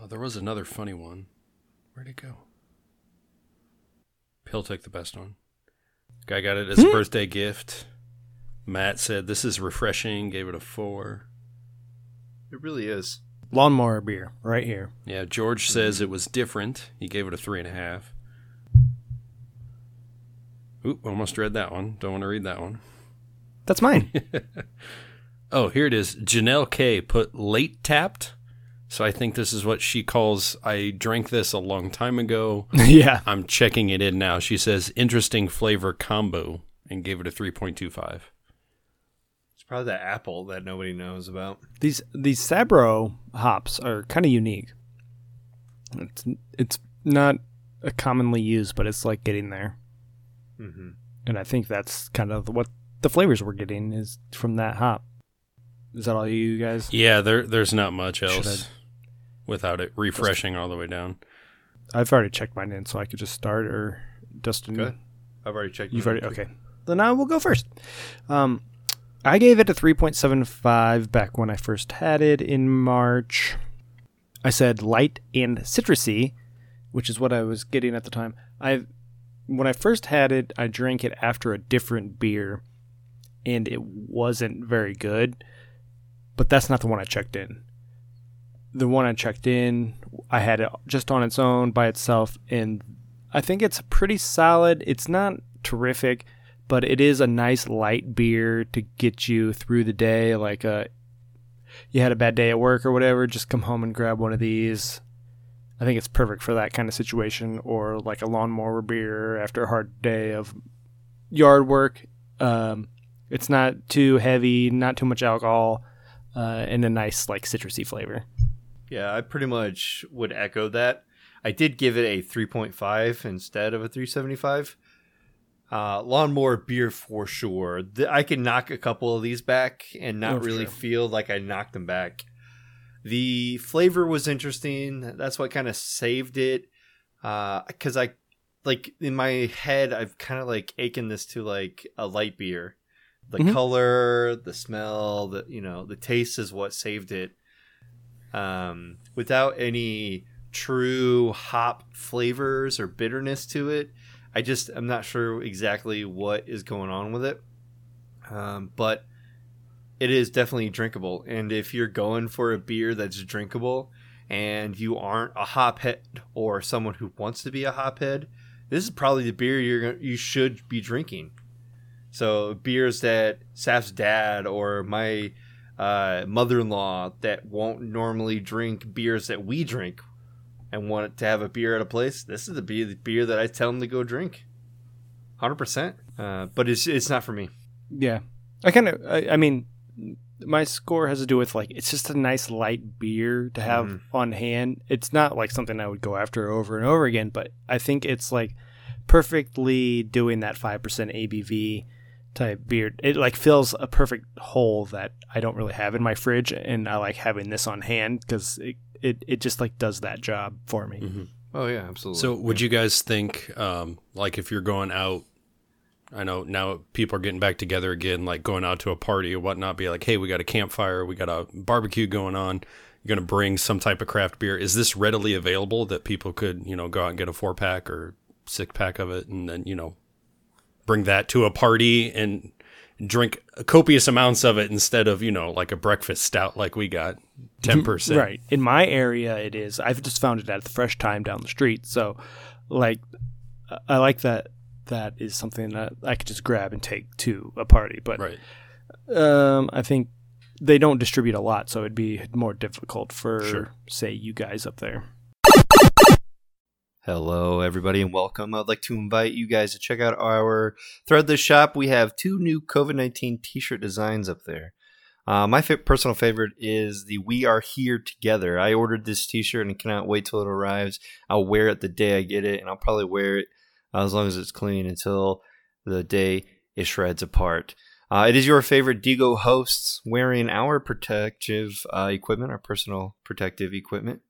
Oh, there was another funny one. Where'd it go? Pill took the best one. Guy got it as a birthday gift. Matt said this is refreshing, gave it a four. It really is. Lawnmower beer, right here. Yeah, George says it was different. He gave it a three and a half. Oop, almost read that one. Don't want to read that one. That's mine. Oh, here it is. Janelle K put late tapped. So I think this is what she calls I drank this a long time ago. yeah. I'm checking it in now. She says interesting flavor combo and gave it a 3.25. It's probably that apple that nobody knows about. These these Sabro hops are kind of unique. It's it's not a commonly used, but it's like getting there. Mm-hmm. And I think that's kind of what the flavors we're getting is from that hop. Is that all you guys? Yeah, there there's not much else without it refreshing all the way down. I've already checked mine in, so I could just start. Or Dustin, Good. I've already checked. you've already okay. Then I will go first. Um, I gave it a three point seven five back when I first had it in March. I said light and citrusy, which is what I was getting at the time. I when I first had it, I drank it after a different beer, and it wasn't very good. But that's not the one I checked in. The one I checked in, I had it just on its own by itself, and I think it's pretty solid. It's not terrific, but it is a nice light beer to get you through the day. Like a, you had a bad day at work or whatever, just come home and grab one of these. I think it's perfect for that kind of situation, or like a lawnmower beer after a hard day of yard work. Um, it's not too heavy, not too much alcohol, uh, and a nice like citrusy flavor. Yeah, I pretty much would echo that. I did give it a 3.5 instead of a 375. Uh, lawnmower beer for sure. Th- I can knock a couple of these back and not Oh, really feel like I knocked them back. The flavor was interesting. That's what kind of saved it. Because I, like, in my head, I've kind of like akin this to like a light beer. The Mhm. color, the smell, the you know, the taste is what saved it um, without any true hop flavors or bitterness to it. I just I'm not sure exactly what is going on with it, um, but it is definitely drinkable. And if you're going for a beer that's drinkable and you aren't a hophead or someone who wants to be a hophead, this is probably the beer you're you should be drinking. So beers that Saf's dad or my uh, mother-in-law that won't normally drink beers that we drink and want to have a beer at a place, this is the beer, the beer that I tell them to go drink. Hundred percent. Uh, but it's it's not for me. Yeah, I kind of. I, I mean, my score has to do with like it's just a nice light beer to have Mhm. on hand. It's not like something I would go after over and over again, but I think it's like perfectly doing that five percent ABV type beer. It like fills a perfect hole that I don't really have in my fridge, and I like having this on hand because it, it it just like does that job for me. Mm-hmm. Oh yeah, absolutely. So, would you guys think, um, like, if you're going out, I know now people are getting back together again, like going out to a party or whatnot, be like, hey, we got a campfire, we got a barbecue going on. You're going to bring some type of craft beer. Is this readily available that people could, you know, go out and get a four pack or six pack of it and then, you know, bring that to a party and drink copious amounts of it instead of, you know, like a breakfast stout like we got, 10%. Right. In my area, it is. I've just found it at the Fresh Thyme down the street. So, like, I like that. That is something that I could just grab and take to a party. But Right. um, I think they don't distribute a lot, so it'd be more difficult for, Sure. say, you guys up there. Hello, everybody, and welcome. I'd like to invite you guys to check out our Threadless shop. We have two new COVID 19 t shirt designs up there. Uh, my personal favorite is the We Are Here Together. I ordered this t shirt and cannot wait till it arrives. I'll wear it the day I get it, and I'll probably wear it as long as it's clean until the day it shreds apart. Uh, it is your favorite Digo hosts wearing our protective uh, equipment, our personal protective equipment.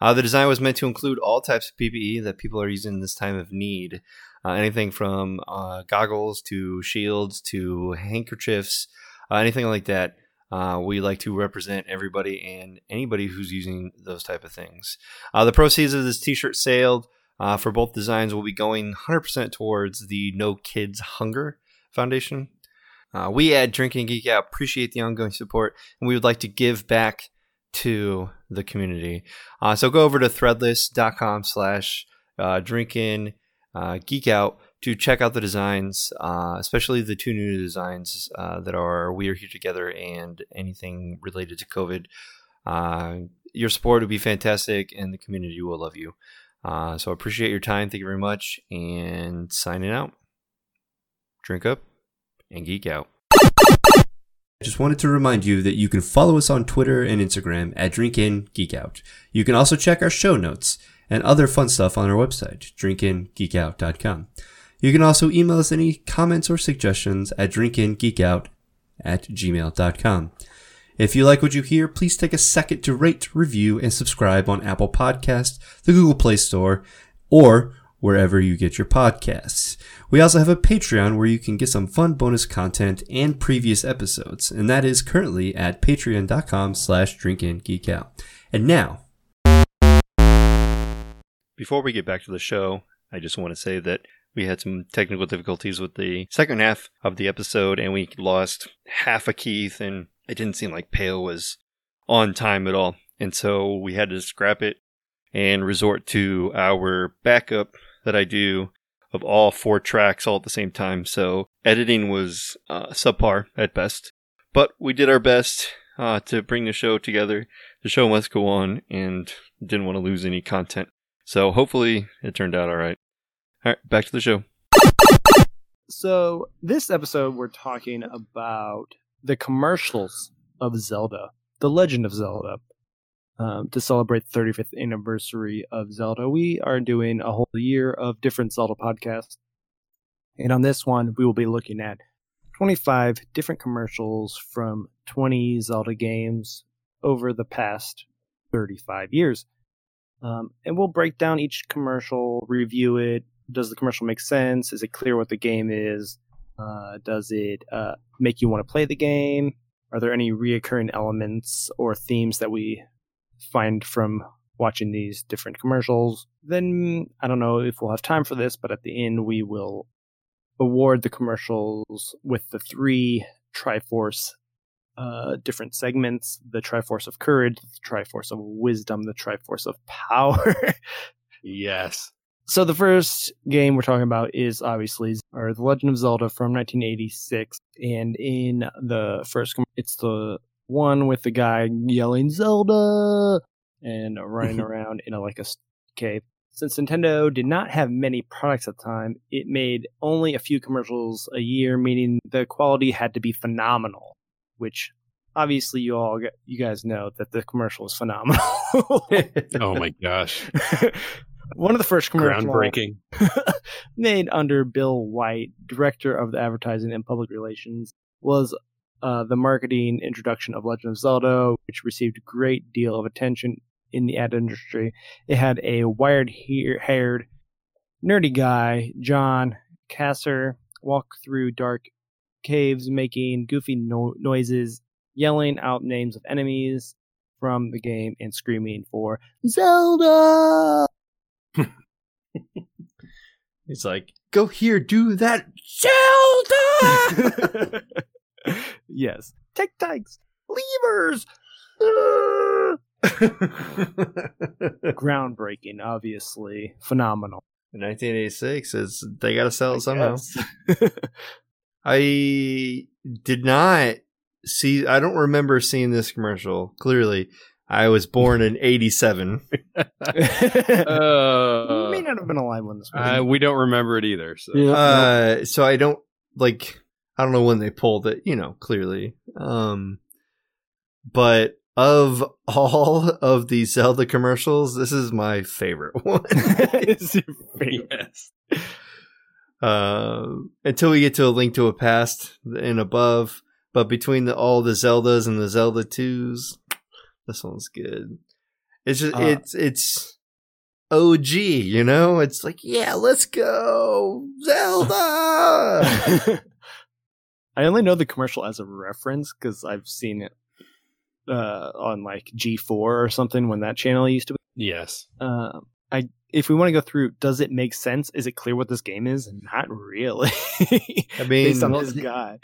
Uh, the design was meant to include all types of PPE that people are using in this time of need. Uh, anything from uh, goggles to shields to handkerchiefs, uh, anything like that. Uh, we like to represent everybody and anybody who's using those type of things. Uh, the proceeds of this T-shirt sale for both designs will be going 100% towards the No Kids Hunger Foundation. We at Drinking Geek Out appreciate the ongoing support, and we would like to give back to the community. Uh, so go over to threadless.com slash uh, drinking uh, geek out to check out the designs, uh, especially the two new designs that are We Are Here Together and anything related to COVID. Your support would be fantastic and the community will love you. So appreciate your time. Thank you very much. And signing out. Drink up and geek out. I just wanted to remind you that you can follow us on Twitter and Instagram at DrinkInGeekOut. You can also check our show notes and other fun stuff on our website, drinkingeekout.com. You can also email us any comments or suggestions at drinkingeekout at gmail.com. If you like what you hear, please take a second to rate, review, and subscribe on Apple Podcasts, the Google Play Store, or wherever you get your podcasts. We also have a Patreon where you can get some fun bonus content and previous episodes, and that is currently at patreon.com slash drinkingeekout. And now, Before we get back to the show, I just want to say that we had some technical difficulties with the second half of the episode, and we lost half a Keith, and it didn't seem like Pale was on time at all. And so we had to scrap it and resort to our backup that I do of all four tracks all at the same time. So editing was uh, subpar at best, but we did our best uh, to bring the show together. The show must go on, and didn't want to lose any content. So hopefully it turned out all right. All right, back to the show. So, this episode, we're talking about the commercials of Zelda, The Legend of Zelda. Um, to celebrate the 35th anniversary of Zelda, we are doing a whole year of different Zelda podcasts. And on this one, we will be looking at 25 different commercials from 20 Zelda games over the past 35 years. Um, and we'll break down each commercial, review it. Does the commercial make sense? Is it clear what the game is? Uh, does it uh, make you want to play the game? Are there any reoccurring elements or themes that we find from watching these different commercials? Then I don't know if we'll have time for this, but at the end we will award the commercials with the three Triforce uh, different segments the Triforce of Courage, the Triforce of Wisdom, the Triforce of Power. Yes. so the first game we're talking about is obviously or The Legend of Zelda from 1986, and in the first, it's the one with the guy yelling Zelda and running mm-hmm. around in a like a cave. Since Nintendo did not have many products at the time, it made only a few commercials a year, meaning the quality had to be phenomenal. Which obviously you all you guys know that the commercial is phenomenal. Oh my gosh. One of the first commercials Groundbreaking. made under Bill White, director of the advertising and public relations, was uh, the marketing introduction of Legend of Zelda, which received a great deal of attention in the ad industry. It had a wired-haired, nerdy guy, John Kassir, walk through dark caves, making goofy no- noises, yelling out names of enemies from the game, and screaming for Zelda. He's like, go here, do that, Zelda. yes. Tic tacs, levers. Groundbreaking, obviously. Phenomenal. In 1986 is they got to sell it somehow. Yes. I did not see. I don't remember seeing this commercial. Clearly, I was born in '87. Uh, May not have been alive when this was. uh, we don't remember it either. So Yeah. Uh, so I don't like. I don't know when they pulled it. You know, clearly. Um, but of all of the Zelda commercials, this is my favorite one. It's your favorite. yes. Um, until we get to a link to a past and above. But between the, all the Zeldas and the Zelda twos, this one's good. It's just Uh, it's it's OG, you know. It's like yeah, let's go Zelda. I only know the commercial as a reference because I've seen it uh, on like G4 or something when that channel used to be. Yes. Uh, I if we want to go through, does it make sense? Is it clear what this game is? Not really. I mean, based on this guy,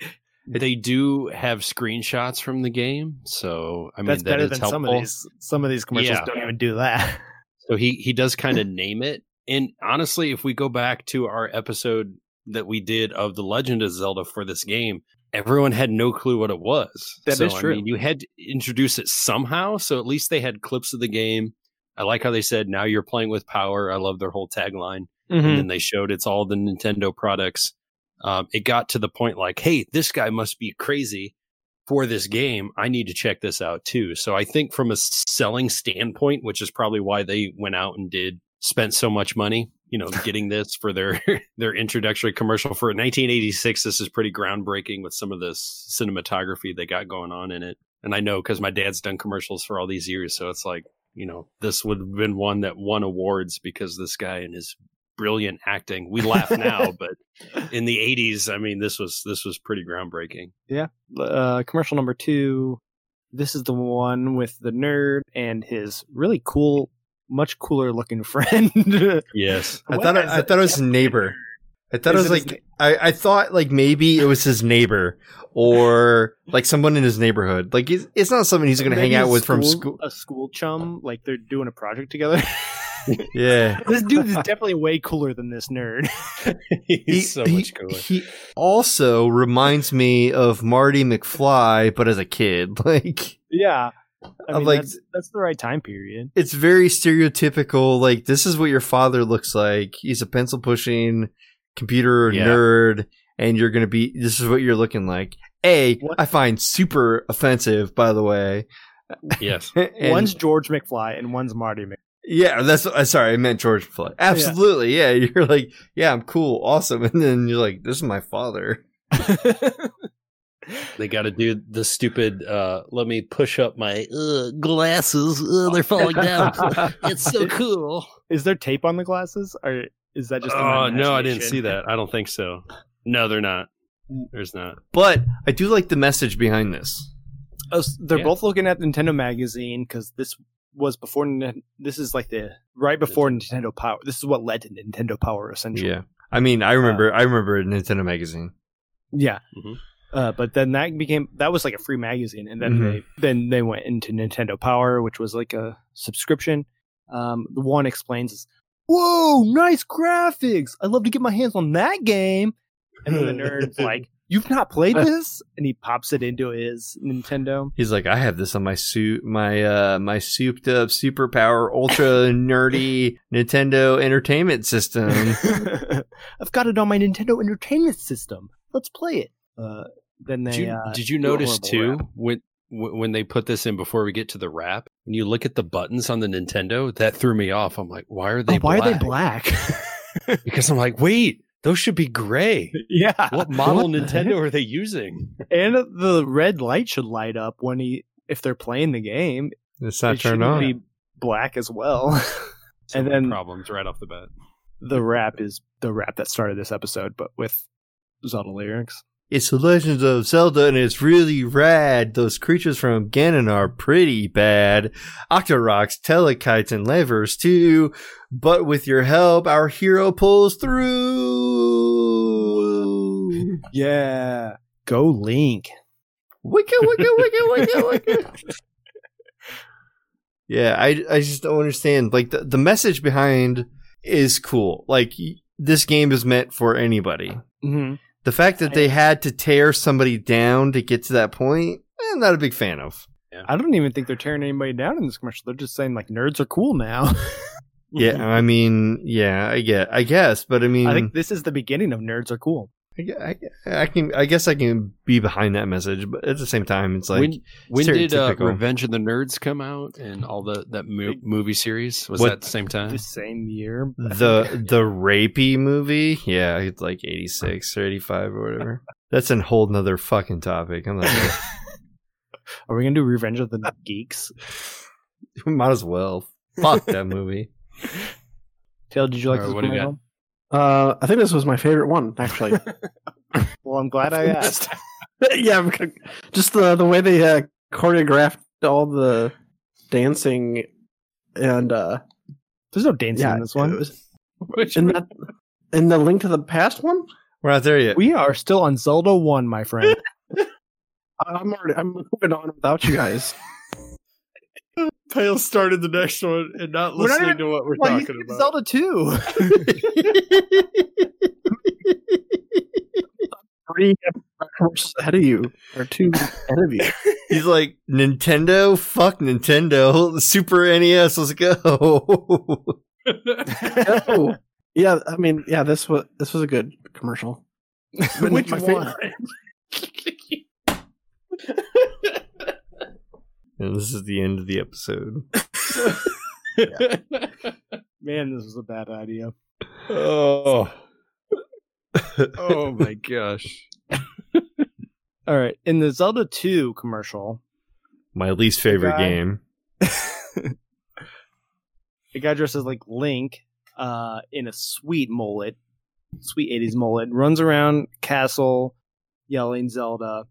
They do have screenshots from the game, so I mean that's that better is than helpful. some of these. Some of these commercials Yeah. don't even do that. So he he does kind of name it. And honestly, if we go back to our episode that we did of the Legend of Zelda for this game, everyone had no clue what it was. That so, is true. I mean, you had to introduce it somehow. So at least they had clips of the game. I like how they said, "Now you're playing with power." I love their whole tagline. Mm-hmm. And then they showed it's all the Nintendo products. Um, it got to the point like, hey, this guy must be crazy for this game. I need to check this out too. So I think from a selling standpoint, which is probably why they went out and did spent so much money, you know, getting this for their their introductory commercial for 1986. This is pretty groundbreaking with some of this cinematography they got going on in it. And I know because my dad's done commercials for all these years, so it's like you know this would have been one that won awards because this guy and his brilliant acting. We laugh now, but in the 80s, I mean, this was this was pretty groundbreaking. Yeah, uh, commercial number two. This is the one with the nerd and his really cool, much cooler looking friend. Yes. I thought it, is I thought it was his neighbor. I thought Is it was it his like I, I thought like maybe it was his neighbor or like someone in his neighborhood. Like it's, it's not someone he's going to hang out a with from school. A school chum, like they're doing a project together. Yeah. this dude is definitely way cooler than this nerd. He's so he, much cooler. He also reminds me of Marty McFly, but as a kid. Like yeah, I I'm mean, like- that's, that's the right time period. it's very stereotypical. Like this is what your father looks like. He's a pencil pushing computer Yeah. nerd, and you're gonna be. This is what you're looking like. A, What? I find super offensive. By the way, yes. And- one's George McFly and one's Marty McFly. Yeah, that's uh, sorry. I meant George McFly. Absolutely, yeah. You're like, yeah, I'm cool, awesome, and then you're like, this is my father. They got to do the stupid. uh Let me push up my uh, glasses. Uh, they're falling down. it's so cool. Is there tape on the glasses, or is that just? in my Oh no, I didn't see that. I don't think so. No, they're not. There's not. But I do like the message behind this. Oh, s- they're Yeah. both looking at Nintendo Magazine because this was before. This is like the right before Nintendo Power. This is what led to Nintendo Power, essentially. Yeah, I mean, I remember, I remember Nintendo magazine. Yeah. Mhm. Uh, but then that became that was like a free magazine, and then Mhm. they then they went into Nintendo Power, which was like a subscription. Um, the one explains, "Whoa, nice graphics! I'd love to get my hands on that game." And then the nerd's like, "You've not played this?" And he pops it into his Nintendo. He's like, I have this on my suit, my uh, my souped up, superpower, ultra nerdy Nintendo Entertainment System. I've got it on my Nintendo Entertainment System. Let's play it. Uh, then they Did you, uh, did you notice too rap. when when they put this in before we get to the wrap, when you look at the buttons on the Nintendo, that threw me off. I'm like, why are they? Oh, why are they black? Because I'm like, wait, those should be gray. yeah. What model What Nintendo are they using? And the red light should light up when he if they're playing the game. It's it should be black as well. and then problems right off the bat. the rap is the rap that started this episode, but with Zelda lyrics. It's the Legends of Zelda, and it's really rad. Those creatures from Ganon are pretty bad. Octoroks, Tektites, and Leevers too. But with your help, our hero pulls through. Yeah. Go Link. Wicka, wicka, wicka, wicka, wicka. yeah, I, I just don't understand. Like, the, the message behind is cool. Like, this game is meant for anybody. Mm-hmm. The fact that they had to tear somebody down to get to that point, eh, I'm not a big fan of. I don't even think they're tearing anybody down in this commercial. They're just saying like nerds are cool now. Yeah, I mean, yeah, I get, I guess, but I mean, I think this is the beginning of nerds are cool. I, I, I can, I guess I can be behind that message, but at the same time, it's like, when when did uh. Revenge of the Nerds come out and all the that mo- movie series? Was What- that the same time? The same year. The think- the rapey movie, yeah, it's like eighty six or eighty five or whatever. That's a whole nother fucking topic. I'm like, Are we gonna do Revenge of the Geeks? might as well. Fuck that movie. Taylor, did you like All right, this what do you commercial? Uh, I think this was my favorite one, actually. Well, I'm glad I asked. yeah, just the the way they uh, choreographed all the dancing and uh, There's no dancing yeah, in this one. it was- in that in the link to the past one. We're not there yet. We are still on Zelda One, my friend. I'm already I'm moving on without you guys. Pale started the next one and not We're not even- to what we're Well, you skipped Zelda Two. Three commercials ahead of you, or two ahead of you. He's like Nintendo. Fuck Nintendo. Super NES. Let's go. oh, yeah. I mean, yeah. This was this was a good commercial. Which my one? Favorite- and this is the end of the episode. Man, this was a bad idea. oh, oh my gosh! All right, in the Zelda Two commercial, My least favorite guy- game. the guy dressed as like Link, uh, in a sweet mullet, sweet '80s mullet, runs around castle, yelling Zelda,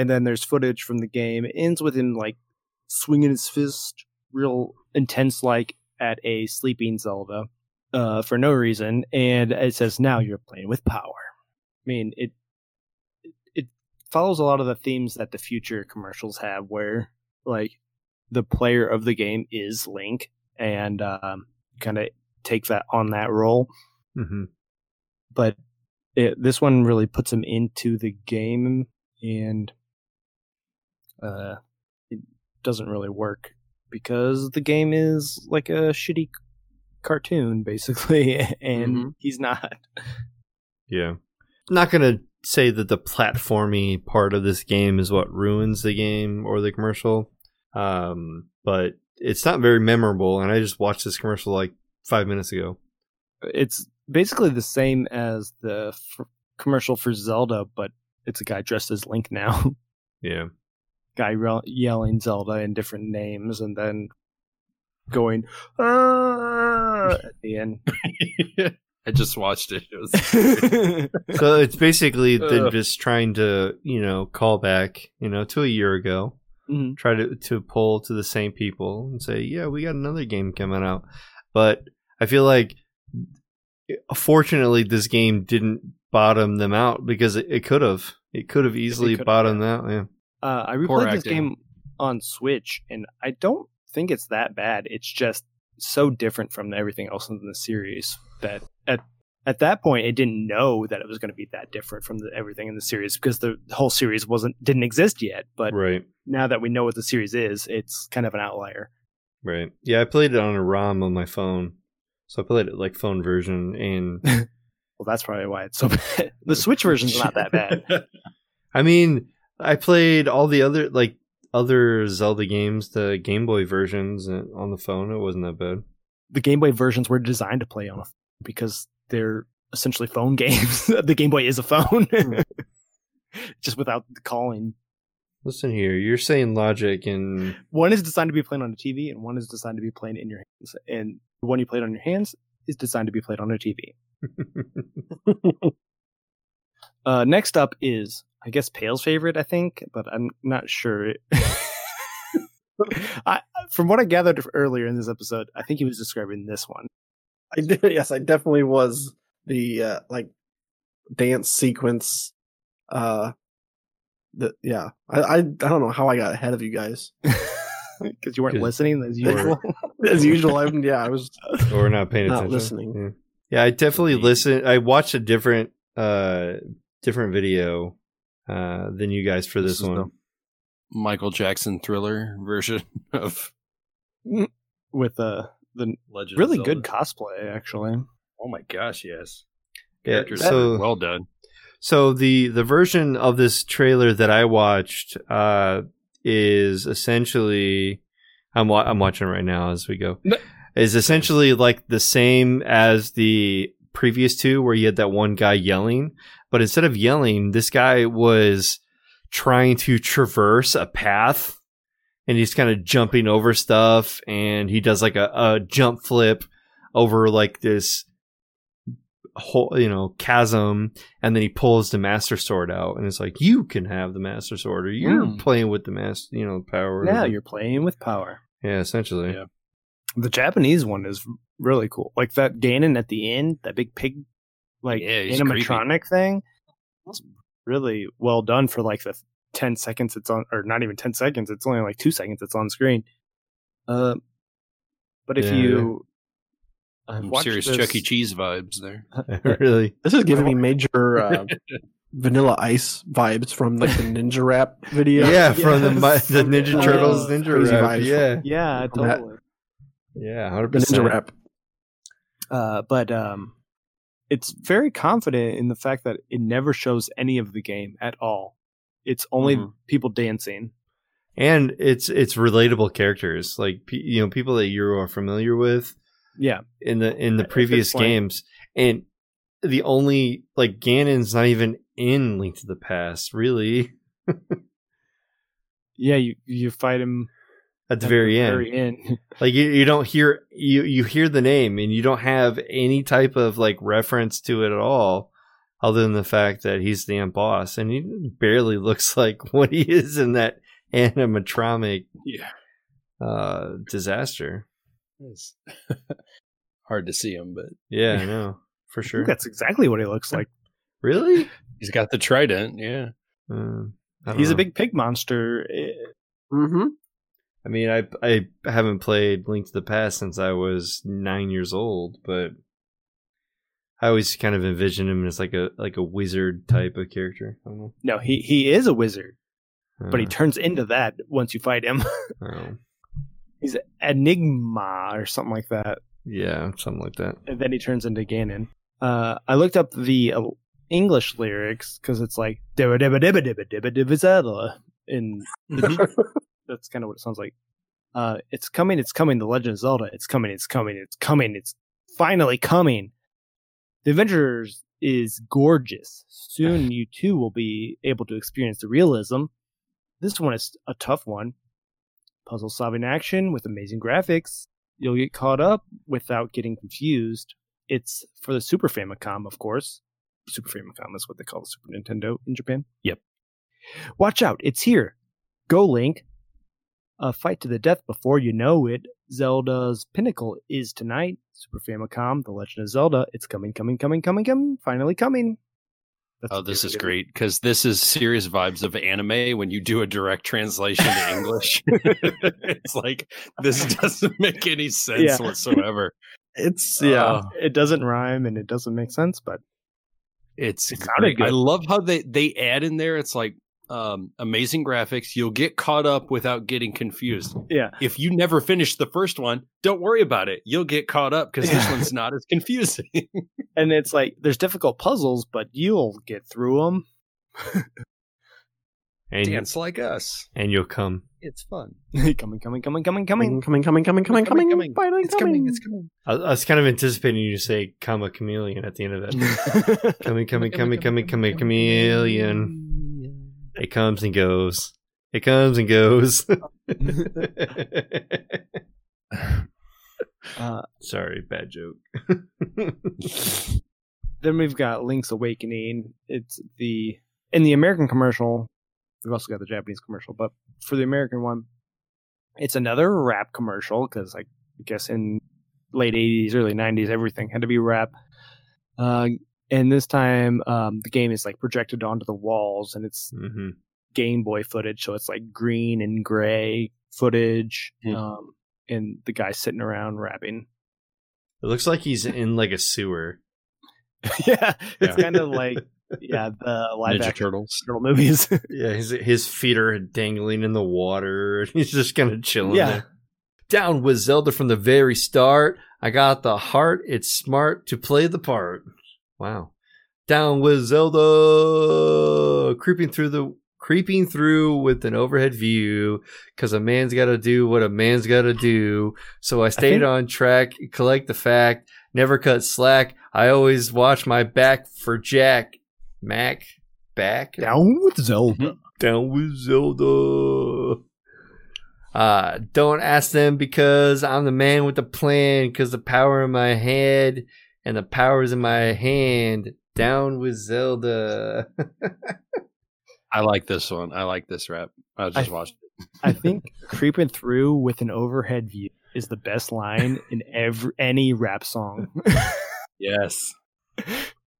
and then there's footage from the game. It ends with him like swinging his fist, real intense, like at a sleeping Zelda, uh, for no reason, and it says, "Now you're playing with power." I mean, it it- follows a lot of the themes that the future commercials have, where like the player of the game is Link, and um, kind of take that on that role. hmm But it, this one really puts him into the game, and uh, it doesn't really work because the game is like a shitty cartoon, basically, and Mhm. he's not. Yeah. Not gonna say that the platformy part of this game is what ruins the game or the commercial. Um, but it's not very memorable and I just watched this commercial like five minutes ago. It's basically the same as the f- commercial for Zelda, but it's a guy dressed as Link now. Yeah. Guy re- yelling Zelda in different names and then going "Ah," at the end. I just watched it. It was So it's basically them just trying to, you know, call back, you know, to a year ago. Mhm. Try to to pull to the same people and say, yeah, we got another game coming out. But I feel like, fortunately, this game didn't bottom them out because it, it could have. It could have easily could've, bottomed out. Yeah. Uh, I Poor replayed this acting. game on Switch, and I don't think it's that bad. It's just so different from everything else in the series that at at that point it didn't know that it was going to be that different from the, everything in the series because the whole series wasn't didn't exist yet. But Right. now that we know what the series is, it's kind of an outlier. Right. Yeah, I played it on a ROM on my phone. So I played it like phone version and Well, that's probably why it's so bad. The Switch version's not that bad. I mean, I played all the other like other Zelda games, the Game Boy versions uh, on the phone, it wasn't that bad. The Game Boy versions were designed to play on a f- because they're essentially phone games. the Game Boy is a phone, just without the calling. Listen here, you're saying logic and One is designed to be played on a TV, and one is designed to be played in your hands. And the one you played on your hands is designed to be played on a TV. Uh, next up is, I guess, Pale's favorite, I think, but I'm not sure. I, from what I gathered earlier in this episode, I think he was describing this one. I did, yes, I definitely was the uh, like dance sequence. Uh, the yeah, I, I I don't know how I got ahead of you guys. Because you weren't 'Cause- listening as usual. As usual, I'm yeah, I was or not paying Not attention. listening. Yeah. Yeah, I definitely listened. I watched a different uh different video uh than you guys for this, This one. Michael Jackson thriller version of with uh, the Legend. really Zelda. good cosplay, actually. Oh my gosh, yes. Yeah, Characters so are well done. So the the version of this trailer that I watched uh, is essentially I'm wa- I'm watching it right now as we go. No. Is essentially like the same as the previous two where you had that one guy yelling, but instead of yelling, this guy was trying to traverse a path and he's kind of jumping over stuff and he does like a, a jump flip over like this whole you know chasm and then he pulls the master sword out and it's like you can have the master sword or you're Hmm. playing with the master you know power Now you're playing with power. yeah essentially Yeah. The Japanese one is really cool. Like that Ganon at the end, that big pig, like Yeah, he's animatronic thing. It's really well done for like the ten seconds it's on, or not even ten seconds. It's only like two seconds it's on screen. Uh, but if Yeah. you I've Some serious this- Chuck E. Cheese vibes there. really this is giving me major uh, Vanilla Ice vibes from like the Ninja Rap video. yeah from the Yes. mi- the ninja Uh, turtles ninja rap. vibes. yeah Yeah, From that- totally. yeah 100% the Ninja Rap. Uh, but um, it's very confident in the fact that it never shows any of the game at all. It's only Mhm. people dancing. and it's it's relatable characters like you know people that you are familiar with Yeah, in the in the previous games and the only like Ganon's not even in Link to the Past really yeah. You you fight him at the at very end Very end. like you, you don't hear you you hear the name and you don't have any type of like reference to it at all other than the fact that he's the end boss and he barely looks like what he is in that animatronic Yeah. uh disaster It's hard to see him, but yeah i know for I sure think that's exactly what he looks like. really he's got the trident. Yeah. Uh, I don't He's a big pig monster. Eh, Mm-hmm. I mean i i haven't played link to the past since i was nine years old but i always kind of envision him as like a like a wizard type of character i don't know No, he he is a wizard, but he Uh, turns into that once you fight him. oh. He's Enigma or something like that. Yeah, something like that. and then he turns into Ganon. Uh, I looked up the uh, English lyrics because it's like dibba dibba dibba dibba dibba dibba zada, and that's kind of what it sounds like. Uh, it's coming, it's coming. The Legend of Zelda, it's coming, it's coming, it's coming, it's finally coming. The Avengers is gorgeous. Soon, you too will be able to experience the realism. This one is a tough one. Puzzle solving action with amazing graphics. You'll get caught up without getting confused. It's for the Super Famicom, of course. Super Famicom is what they call the Super Nintendo in Japan. Yep. Watch out, it's here. Go Link. A fight to the death before you know it. Zelda's pinnacle is tonight. Super Famicom, The Legend of Zelda. It's coming, coming, coming, coming, coming. Finally coming. That's Oh, this is really great because this is serious vibes of anime when you do a direct translation to English. it's like this doesn't make any sense Yeah. whatsoever. It's yeah. Uh, It doesn't rhyme and it doesn't make sense, but it's It great. sounded I love how they they add in there. It's like um, amazing graphics. You'll get caught up without getting confused. yeah. If you never finish the first one, don't worry about it. You'll get caught up because this one's not as confusing. And it's like there's difficult puzzles, but you'll get through them. and Dance like us. and you'll come. It's fun. coming, coming, coming, coming, coming. Coming, coming, coming, coming, coming, coming. finally It's coming. It's coming. I, I was kind of anticipating you to say "come a chameleon" at the end of it. coming, coming, coming, coming, coming, chameleon. It comes and goes. It comes and goes. Uh, Sorry, bad joke. then we've got Link's Awakening. It's the in the American commercial. We've also got the Japanese commercial, but for the American one, it's another rap commercial because I guess in late '80s, early '90s, everything had to be rap. Uh, and this time, um, the game is like projected onto the walls, and it's hmm Game Boy footage, so it's like green and gray footage. Hmm. Um, and the guy sitting around rapping. It looks like he's in like a sewer. yeah, it's Yeah. kind of like yeah the live Ninja action Turtles. turtle movies. Yeah, his his feet are dangling in the water. and He's just kind of chilling Yeah. there. Down with Zelda from the very start. I got the heart. It's smart to play the part. Wow. Down with Zelda, creeping through the creeping through with an overhead view because a man's got to do what a man's got to do. So I stayed think- on track, collect the fact, never cut slack. I always watch my back for Jack. Mac, back Down with Zelda. down with Zelda. Uh, don't ask them because I'm the man with the plan. Because the power in my head and the power's in my hand. Down with Zelda. I like this one. I like this rap. I just I- watched it. I think creeping through with an overhead view is the best line in every any rap song. Yes.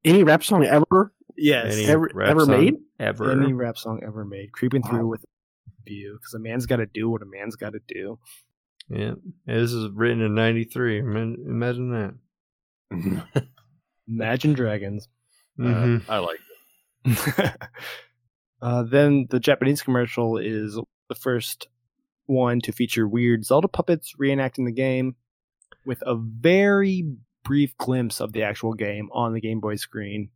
Any rap song ever, yes, Any ever, rap ever song made? Ever. any rap song ever made. Creeping through Wow. with a view because a man's got to do what a man's got to do. yeah. This is written in 93. Ima- Imagine that. Imagine Dragons. Mhm. Uh, I like it. uh, then the Japanese commercial is the first one to feature weird Zelda puppets reenacting the game with a very brief glimpse of the actual game on the Game Boy screen.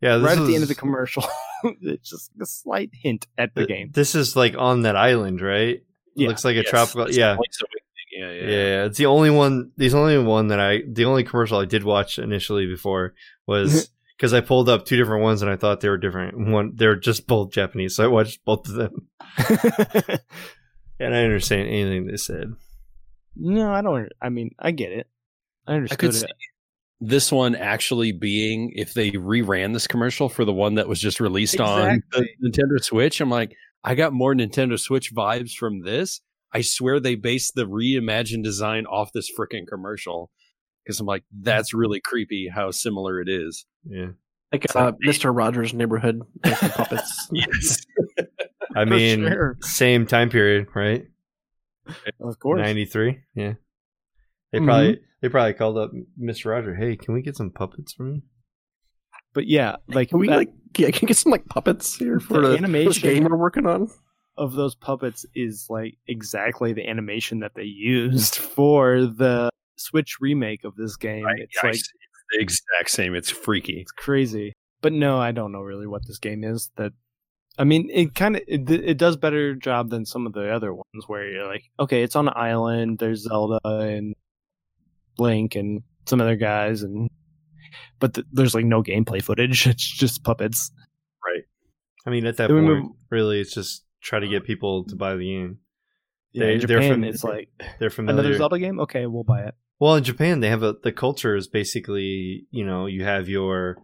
yeah. This right at the end of the commercial. it's just a slight hint at the th- game. This is like on that island, right? Yeah. Looks like a Yes, tropical. Yeah. Link's Awakening. Yeah, yeah. Yeah, it's the only one. The only one that I, the only commercial I did watch initially before was because I pulled up two different ones and I thought they were different. One, they're just both Japanese, so I watched both of them, and I understand anything they said. no, I don't. I mean, I get it. I I understood could it. see this one actually being if they reran this commercial for the one that was just released on the Nintendo Switch. I'm like, I got more Nintendo Switch vibes from this. I swear they based the reimagined design off this freaking commercial. Because I'm like, that's really creepy how similar it is. Yeah, Like uh, like- Mr. Rogers' Neighborhood with the puppets. Yes. I mean, sure. same time period, right? Of course. Ninety three. Yeah, they probably they probably called up Mr. Roger. Hey, can we get some puppets from you? But yeah, like Can we that- like yeah, can we get some like puppets here for The the, animation- game we're working on? Of those puppets is like exactly the animation that they used for the Switch remake of this game. it's I like. It's the exact same. It's freaky. it's crazy. But no, I don't know really what this game is. That I mean, it kind of it, it does better job than some of the other ones where you're like, okay, it's on an island. There's Zelda and Link and some other guys, and but th- there's like no gameplay footage. It's just puppets. Right. I mean, at that Then point, move- really, it's just try to get people to buy the game. Yeah, They- in they're Japan, fam- it's like They're familiar. another Zelda game. Okay, we'll buy it. Well, in Japan, they have a the culture is basically you know you have your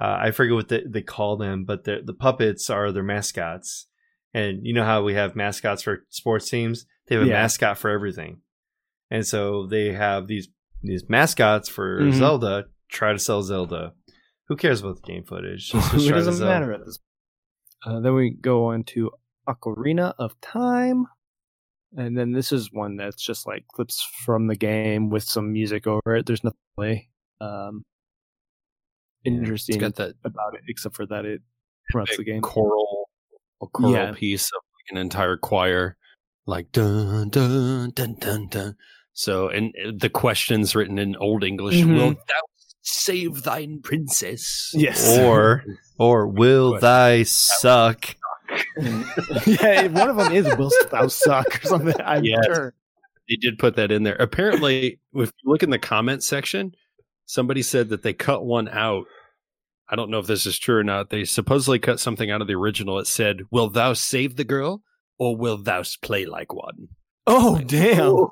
uh, I forget what the, they call them, but the the puppets are their mascots, and you know how we have mascots for sports teams. They have a Yeah. mascot for everything, and so they have these these mascots for Mhm. Zelda. Try to sell Zelda. Who cares about the game footage? It doesn't matter at this. Uh, then we go on to Ocarina of Time, and then this is one that's just like clips from the game with some music over it. There's nothing really um, interesting that about it except for that it runs the game. choral, a choral Yeah. piece of like an entire choir, like dun dun dun dun dun. So, and uh, the questions written in Old English: Mhm. "Wilt thou save thine princess?" Yes. Or or will thy suck yeah, one of them is Will Thou suck or something. I'm Yes. sure. They did put that in there. Apparently, if you look in the comment section, somebody said that they cut one out. I don't know if this is true or not. They supposedly cut something out of the original. It said, "Will thou save the girl, or will thou play like one?" Oh damn!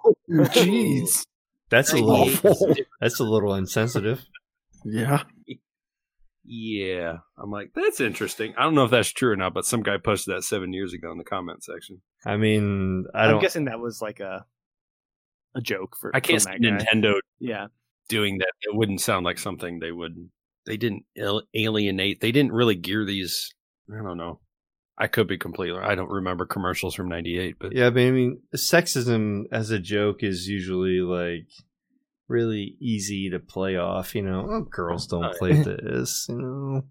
Jeez. That's a little. That's a little insensitive. Yeah. Yeah, I'm like, that's interesting. I don't know if that's true or not, but some guy posted that seven years ago in the comment section. I mean, I I'm guessing that was like a a joke for. I can't see that. Nintendo Yeah, doing that. It wouldn't sound like something they would. They didn't alienate. They didn't really gear these. I don't know. I could be completely. I don't remember commercials from '98, but Yeah, but I mean, sexism as a joke is usually like really easy to play off. You know, oh, girls don't play this. You know,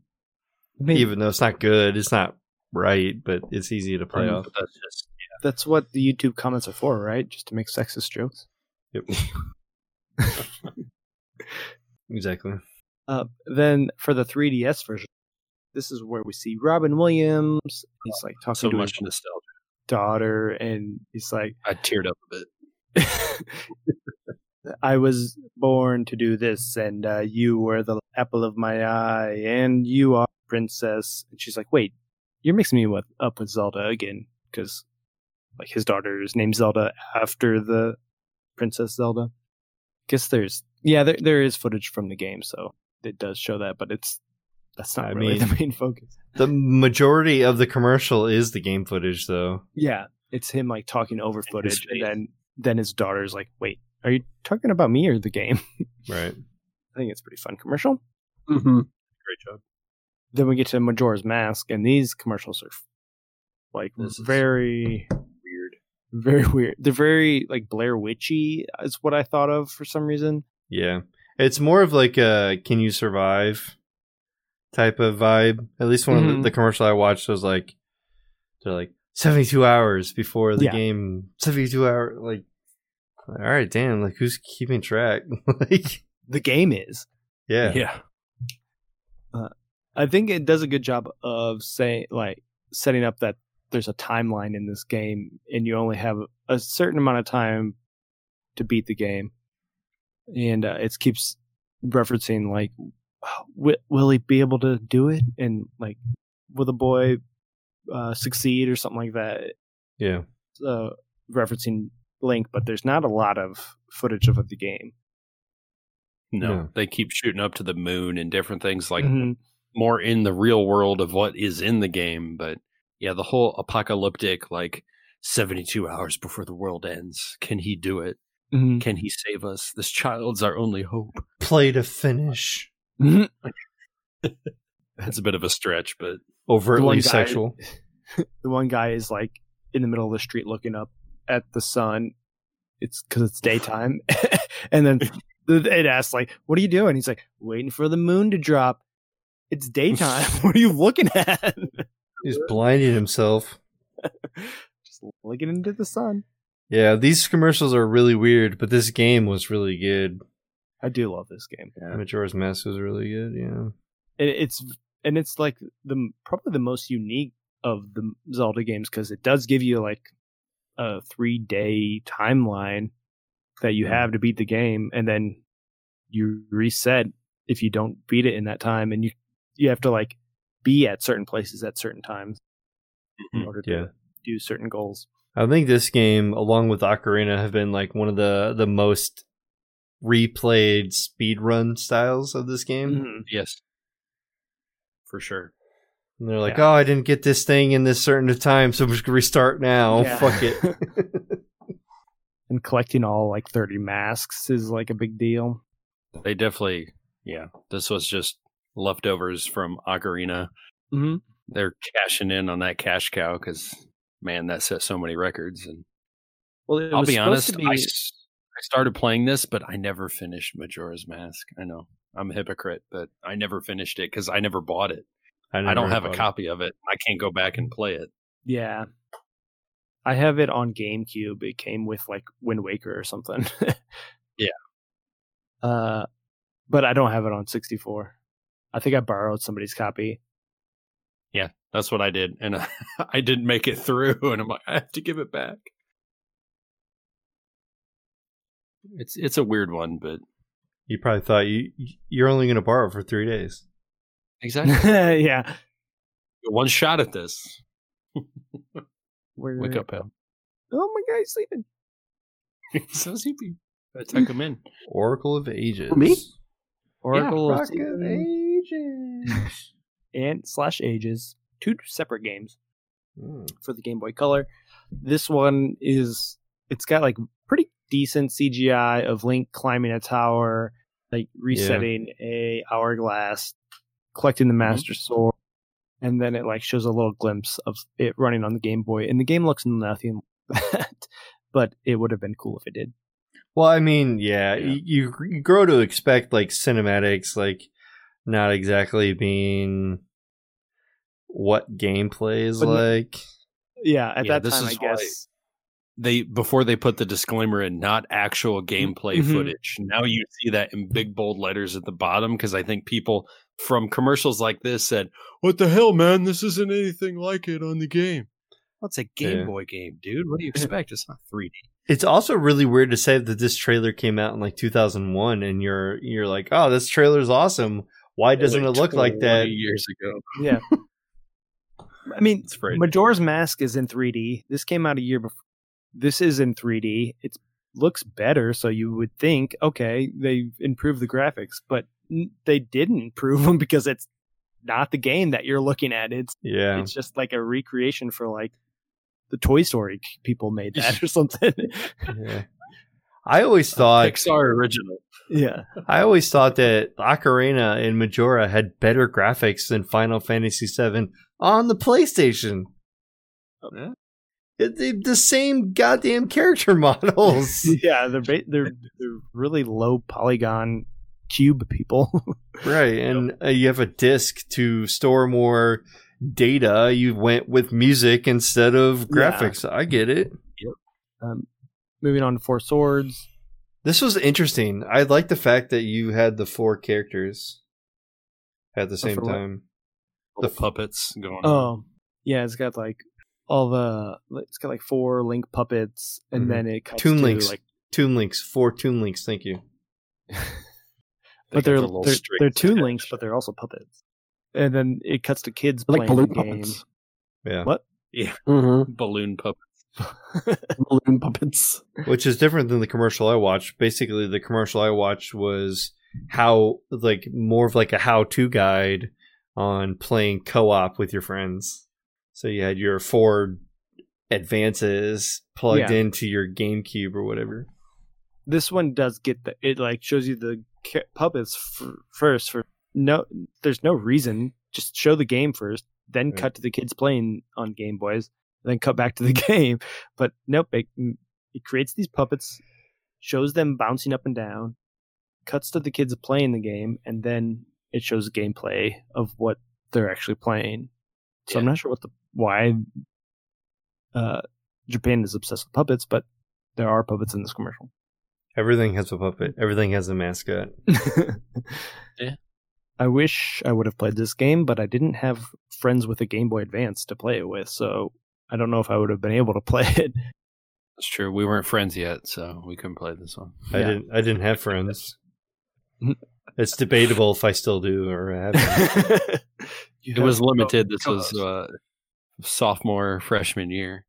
I mean, even though it's not good, it's not right, but it's easy to play off. That's just that's what the YouTube comments are for, right? Just to make sexist jokes. Yep. exactly. Uh, then for the 3DS version, this is where we see Robin Williams. He's like talking so to much his nostalgia. daughter, and he's like, I teared up a bit. I was born to do this, and uh, you were the apple of my eye, and you are princess. And she's like, "Wait, you're mixing me with, up with Zelda again?" Because like his daughter is named Zelda after the Princess Zelda. Guess there's yeah, there there is footage from the game, so it does show that, but it's that's not I really mean- the main focus. The majority of the commercial is the game footage, though. Yeah, it's him like talking over footage, and then then his daughter's like, "Wait, are you talking about me or the game?" Right. I think it's a pretty fun commercial. Mm-hmm. Great job. then we get to Majora's Mask, and these commercials are like This very, Weird. very weird. They're very like Blair Witchy, is what I thought of for some reason. Yeah. It's more of like a can you survive type of vibe. At least one of Mhm. the, the commercial I watched was like they're like 72 hours before the Yeah. game 72 hour like all right, damn, like who's keeping track? like The game is. yeah. Yeah. I think it does a good job of saying like setting up that there's a timeline in this game, and you only have a certain amount of time to beat the game, and uh, it keeps referencing like, will, will he be able to do it, and like, will the boy uh, succeed or something like that. Yeah. uh, referencing Link, but there's not a lot of footage of the game. No, No. they keep shooting up to the moon and different things like Mhm. more in the real world of what is in the game. But yeah, the whole apocalyptic, like 72 hours before the world ends. Can he do it? Mhm. Can he save us? This child's our only hope. Play to finish. Mhm. That's a bit of a stretch, but The Overtly guy- sexual. the one guy is like in the middle of the street looking up at the sun. It's because it's daytime, and then it asks like, "What are you doing?" He's like, "Waiting for the moon to drop." It's daytime. what are you looking at? He's blinding himself. Just looking into the sun. Yeah, these commercials are really weird, but this game was really good. I do love this game. Majora's Mask was really good, yeah. and it's and it's like the probably the most unique of the Zelda games because it does give you like a three day timeline that you have to beat the game, and then you reset if you don't beat it in that time, and you you have to like be at certain places at certain times in Mhm. order to Yeah. do certain goals. I think this game, along with Ocarina, have been like one of the the most replayed speedrun styles of this game. Mhm. yes, for sure. And they're like, Yeah. "Oh, I didn't get this thing in this certain time, so we should restart now. Yeah. Fuck it." And collecting all like thirty masks is like a big deal. They definitely, yeah. This was just leftovers from Ocarina. Mm-hmm. They're cashing in on that cash cow because man, that set so many records. And Well, it I'll was be honest, to be- I, s- I started playing this, but I never finished Majora's Mask. I know I'm a hypocrite, but I never finished it because I never bought it. I never don't have a bought it. copy of it. I can't go back and play it. Yeah. I have it on GameCube. It came with like Wind Waker or something. Yeah. Uh but I don't have it on 64. I think I borrowed somebody's copy. Yeah, that's what I did, and I didn't make it through, and I'm like, I have to give it back. It's it's a weird one, but You probably thought you you're only going to borrow for three days. exactly yeah. one shot at this. Where, Wake up, pal. Oh my god, he's sleeping. so sleepy. I tuck him in. Oracle of Ages. Me? Oracle of Rock of Ages. and slash ages. Two separate games Hmm. for the Game Boy Color. This one is it's got like pretty decent CGI of Link climbing a tower, like resetting a hourglass, collecting the Master Sword, and then it like shows a little glimpse of it running on the Game Boy. And the game looks nothing like that, but it would have been cool if it did. Well, I mean, yeah, Yeah. You, you grow to expect like cinematics, like not exactly being what gameplay is But like. Yeah, at Yeah, that this time, I is why- guess. They before they put the disclaimer in, not actual gameplay Mhm. footage. Now you see that in big bold letters at the bottom because I think people from commercials like this said, "What the hell, man? This isn't anything like it on the game." What's a Game Yeah. Boy game, dude? What do you expect? It's not 3D. It's also really weird to say that this trailer came out in like 2001, and you're you're like, oh, this trailer's awesome. Why doesn't Like it look like that? Years ago, Yeah. I mean, it's frightening. Majora's Mask is in 3D. This came out a year before. This is in 3D. It looks better, so you would think, okay, they improved the graphics, but n- they didn't improve them because it's not the game that you're looking at. It's Yeah, it's just like a recreation for like the Toy Story people made that or something. yeah. I always thought Pixar original. yeah. I always thought that Ocarina and Majora had better graphics than Final Fantasy VII on the PlayStation. Oh. Yeah. It, they, the same goddamn character models. Yeah, they're ba- they're they're really low polygon cube people. right, and uh, you have a disc to store more data. You went with music instead of Yeah. graphics. I get it. um, moving on to Four Swords. This was interesting. I like the fact that you had the four characters at the same for what? time. The f- puppets going on. Oh, yeah, it's got like all the it's got like four link puppets, and Mhm. then it cuts Toon to Links. like, Toon links, four Toon links. Thank you. but they're got they're, strings they're Toon links, but they're also puppets. And then it cuts to kids like playing balloon the game. puppets. Yeah. What? Mm-hmm. balloon puppets. Balloon puppets. which is different than the commercial I watched. Basically, the commercial I watched was how like more of like a how-to guide on playing co-op with your friends. So you had your four advances plugged Yeah. into your GameCube or whatever. This one does get the it like shows you the puppets f- first for no. There's no reason. Just show the game first, then Right. cut to the kids playing on Game Boys, then cut back to the game. But nope, it, it creates these puppets, shows them bouncing up and down, cuts to the kids playing the game, and then it shows gameplay of what they're actually playing. So I'm not sure what the why uh, Japan is obsessed with puppets, but there are puppets in this commercial. Everything has a puppet. Everything has a mascot. Yeah. I wish I would have played this game, but I didn't have friends with a Game Boy Advance to play it with, so I don't know if I would have been able to play it. That's true. We weren't friends yet, so we couldn't play this one. I Yeah. didn't. I didn't have friends. it's debatable if I still do or have. It was limited. This was uh, sophomore freshman year.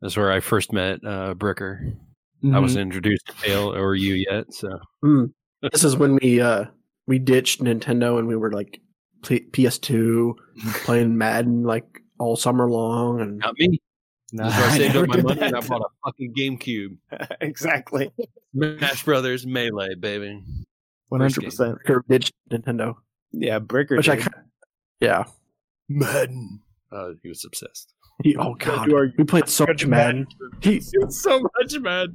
That's where I first met uh, Bricker. I Mm-hmm. wasn't introduced to Dale or you yet, so Mm. This is when we uh we ditched Nintendo and we were like P- PS2 playing Madden like all summer long and not me. Nah, That's where I saved up my did money and I bought a fucking GameCube. exactly. Smash Brothers Melee, baby. One hundred percent. or ditched Nintendo. Yeah, Bricker. Which did. kind yeah. Madden. Uh, he was obsessed. He, oh god, you are- we played so much Madden. He, so much, man.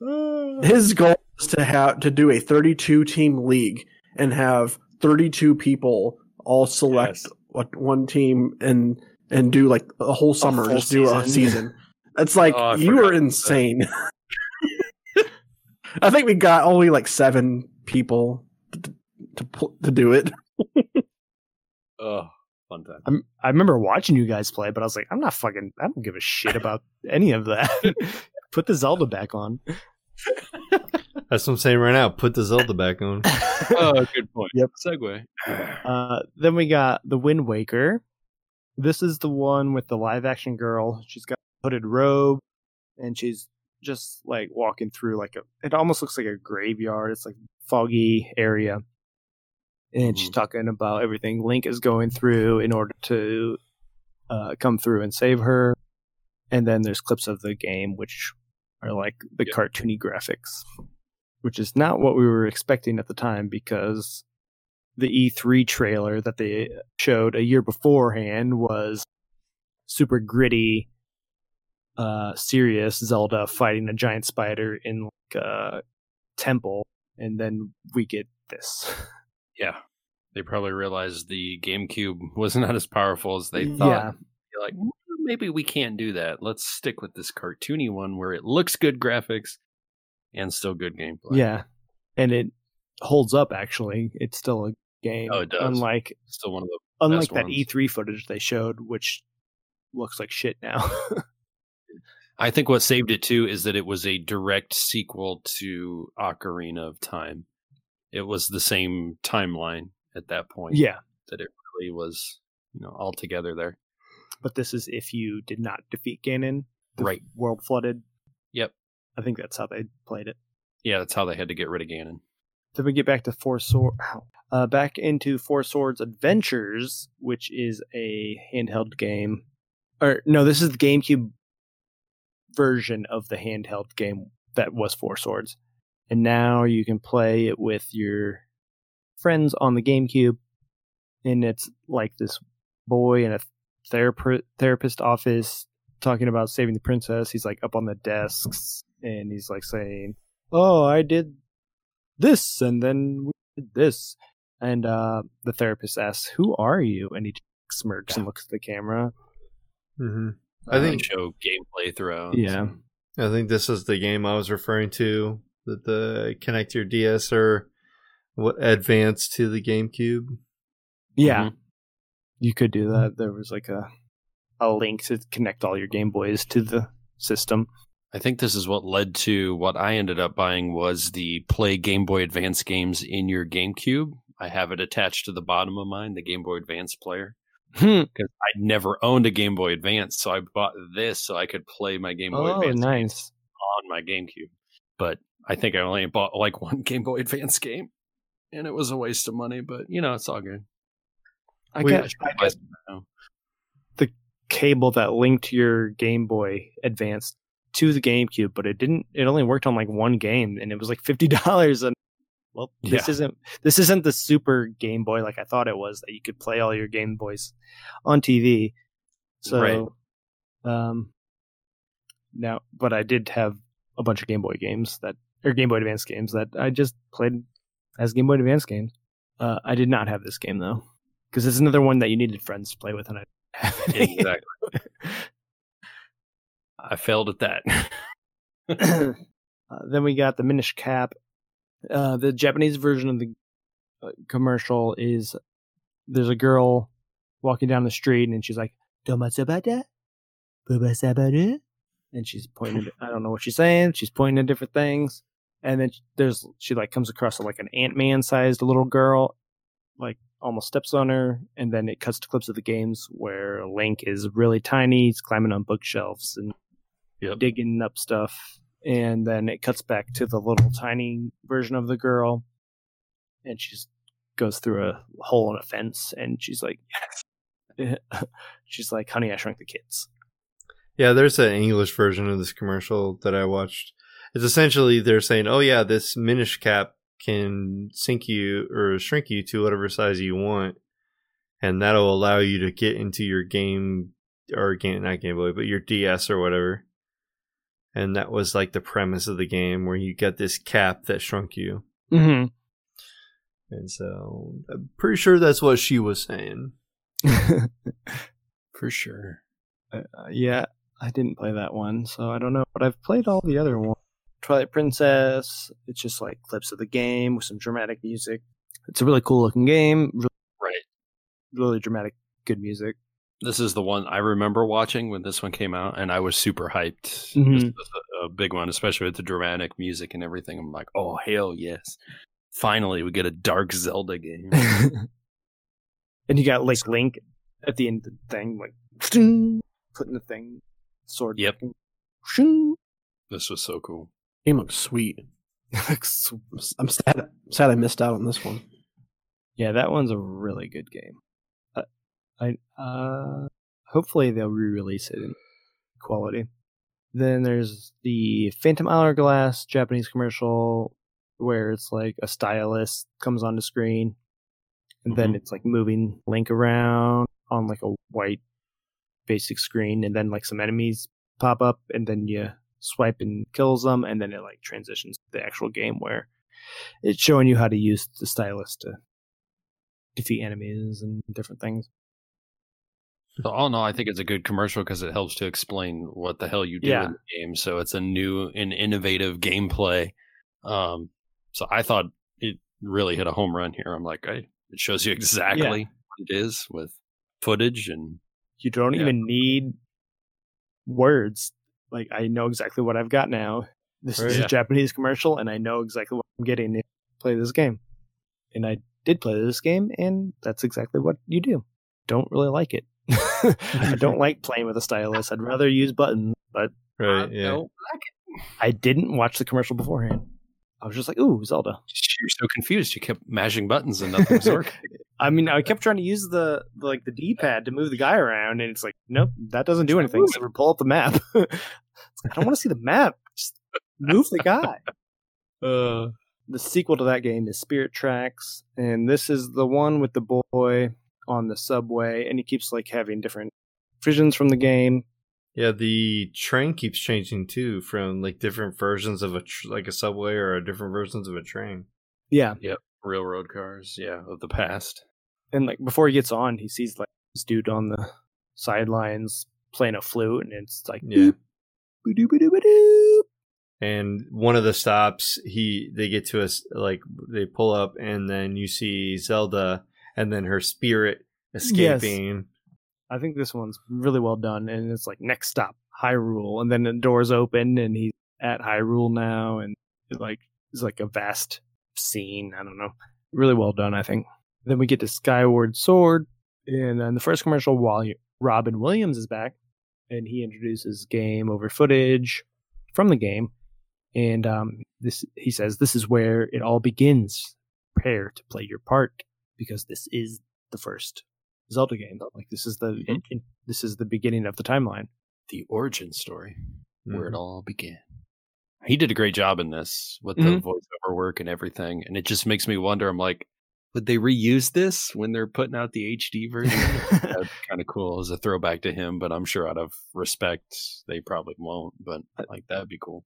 his goal was to have to do a 32 team league and have 32 people all select Yes. what one team and and do like a whole summer full just do a season. season. It's like Oh, you are insane. I think we got only like seven people to to, to do it. Oh, Fun time. I'm, I remember watching you guys play, but I was like, I'm not fucking. I don't give a shit about any of that. Put the Zelda back on. That's what I'm saying right now. Put the Zelda back on. oh, good point. Yep. Segue. Uh, then we got the Wind Waker. This is the one with the live action girl. She's got a hooded robe, and she's just like walking through like a. It almost looks like a graveyard. It's like foggy area, and she's Mhm. talking about everything Link is going through in order to uh, come through and save her. And then there's clips of the game, which are like the Yep. cartoony graphics, which is not what we were expecting at the time because the E3 trailer that they showed a year beforehand was super gritty, uh, serious Zelda fighting a giant spider in like a temple, and then we get this. Yeah. They probably realized the GameCube was not as powerful as they thought. Yeah. You're like, "Mm, maybe we can't do that. Let's stick with this cartoony one where it looks good graphics and still good gameplay. Yeah, and it holds up. Actually, it's still a game. Oh, it does. Unlike Still one of the unlike best that ones. E3 footage they showed, which looks like shit now. I think what saved it too is that it was a direct sequel to Ocarina of Time. It was the same timeline at that point. yeah, That it really was, you know, all together there. but this is if you did not defeat Ganon, Right. world flooded. Yep. I think that's how they played it. Yeah, that's how they had to get rid of Ganon. Then we get back to Four Sword, uh, back into Four Swords Adventures, which is a handheld game. Or no, this is the GameCube version of the handheld game that was Four Swords, and now you can play it with your friends on the GameCube, and it's like this boy in a therap- therapist office talking about saving the princess. He's like up on the desks, and he's like saying, "Oh, I did this and then we did this and uh the therapist asks who are you and he smirks and looks at the camera hmm I think show gameplay throughout. Yeah. I think this is the game I was referring to. That the connect your DS or what advance to the GameCube. yeah you could do that there was like a a link to connect all your game boys to the system I think this is what led to what I ended up buying was the play Game Boy Advance games in your GameCube. I have it attached to the bottom of mine, the Game Boy Advance player, hmm. because I'd never owned a Game Boy Advance, so I bought this so I could play my Game Boy oh Advance nice on my GameCube. But I think I only bought like one Game Boy Advance game, and it was a waste of money. But you know, it's all good. i got I should I buy got some now. cable that linked your game boy advance to the gamecube but it didn't it only worked on like one game and it was like $50 and well this Yeah. isn't this isn't the super game boy like i thought it was that you could play all your game boys on tv so Right. um now but i did have a bunch of game boy games that or game boy advance games that i just played as game boy advance games uh i did not have this game though because it's another one that you needed friends to play with and i didn't have any. Exactly. I failed at that. uh, then we got the Minish Cap. Uh, the Japanese version of the uh, commercial is there's a girl walking down the street and she's like, "Domatsubata, bubasabata," and she's pointing. At, I don't know what she's saying. She's pointing at different things, and then there's she like comes across like an Ant Man sized little girl, like almost steps on her, and then it cuts to clips of the games where Link is really tiny. He's climbing on bookshelves and Yep. digging up stuff and then it cuts back to the little tiny version of the girl and she goes through a hole in a fence and she's like she's like honey i shrunk the kids Yeah, there's an English version of this commercial that I watched. It's essentially they're saying, "Oh yeah, this Minish cap can sink you or shrink you to whatever size you want, and that'll allow you to get into your game or game not Game Boy, but your DS or whatever." And that was like the premise of the game, where you get this cap that shrunk you. mm-hmm. And so I'm pretty sure that's what she was saying. For sure. uh, yeah i didn't play that one so i don't know but i've played all the other ones twilight princess it's just like clips of the game with some dramatic music it's a really cool looking game really, Right. really dramatic good music. This is the one I remember watching when this one came out, and I was super hyped. Mhm. This was a, a big one, especially with the dramatic music and everything. I'm like, oh hell yes! Finally, we get a Dark Zelda game. and you got like Link at the end of the thing, like putting the thing sword. Yep. This was so cool. Game looks sweet. Looks I'm sad. sad I missed out on this one. Yeah, that one's a really good game. Uh, I uh, hopefully they'll re-release it in quality. Then there's the Phantom Hourglass Japanese commercial where it's like a stylus comes on the screen, and then it's like moving Link around on like a white basic screen, and then like some enemies pop up, and then you swipe and kills them, and then it like transitions to the actual game where it's showing you how to use the stylus to defeat enemies and different things. So all in all, I think it's a good commercial because it helps to explain what the hell you do Yeah. in the game. So it's a new and innovative gameplay. Um, so I thought it really hit a home run here. I'm like, I, it shows you exactly what it is with footage and You don't Yeah. even need words. Like I know exactly what I've got now. This is Right. a Japanese commercial, and I know exactly what I'm getting if I play this game. And I did play this game, and that's exactly what you do. Don't really like it. I don't like playing with a stylus. I'd rather use buttons, but Right. I Yeah. don't I didn't watch the commercial beforehand. I was just like, "Ooh, Zelda." You're so confused. You kept mashing buttons and nothing was working. I mean, I kept trying to use the, like the D pad to move the guy around, and it's like, nope, that doesn't do anything. So pull up the map. I don't want to see the map. Just move the guy. Uh, The sequel to that game is Spirit Tracks, and this is the one with the boy on the subway, and he keeps like having different visions from the game. Yeah, the train keeps changing too, from like different versions of a tr- like a subway or different versions of a train. Yeah, Yeah. railroad cars, yeah, of the past. and like before he gets on, he sees like this dude on the sidelines playing a flute, and it's like, Yeah. And one of the stops, he they get to us like they pull up, and then you see Zelda, and then her spirit escaping. I think this one's really well done, and it's like next stop Hyrule, and then the doors open, and he's at Hyrule now, and like it's like a vast scene. I don't know, really well done. I think. Then we get to Skyward Sword, and then the first commercial while Robin Williams is back, and he introduces game over footage from the game, and um, this he says this is where it all begins. Prepare to play your part because this is the first Zelda game. Like this is the Mhm. in, in- this is the beginning of the timeline. The origin story, where it Mhm. all began. He did a great job in this with the Mhm. voiceover work and everything, and it just makes me wonder. I'm like, would they reuse this when they're putting out the HD version? That'd kind of cool as a throwback to him, but I'm sure out of respect, they probably won't. But like that'd be cool.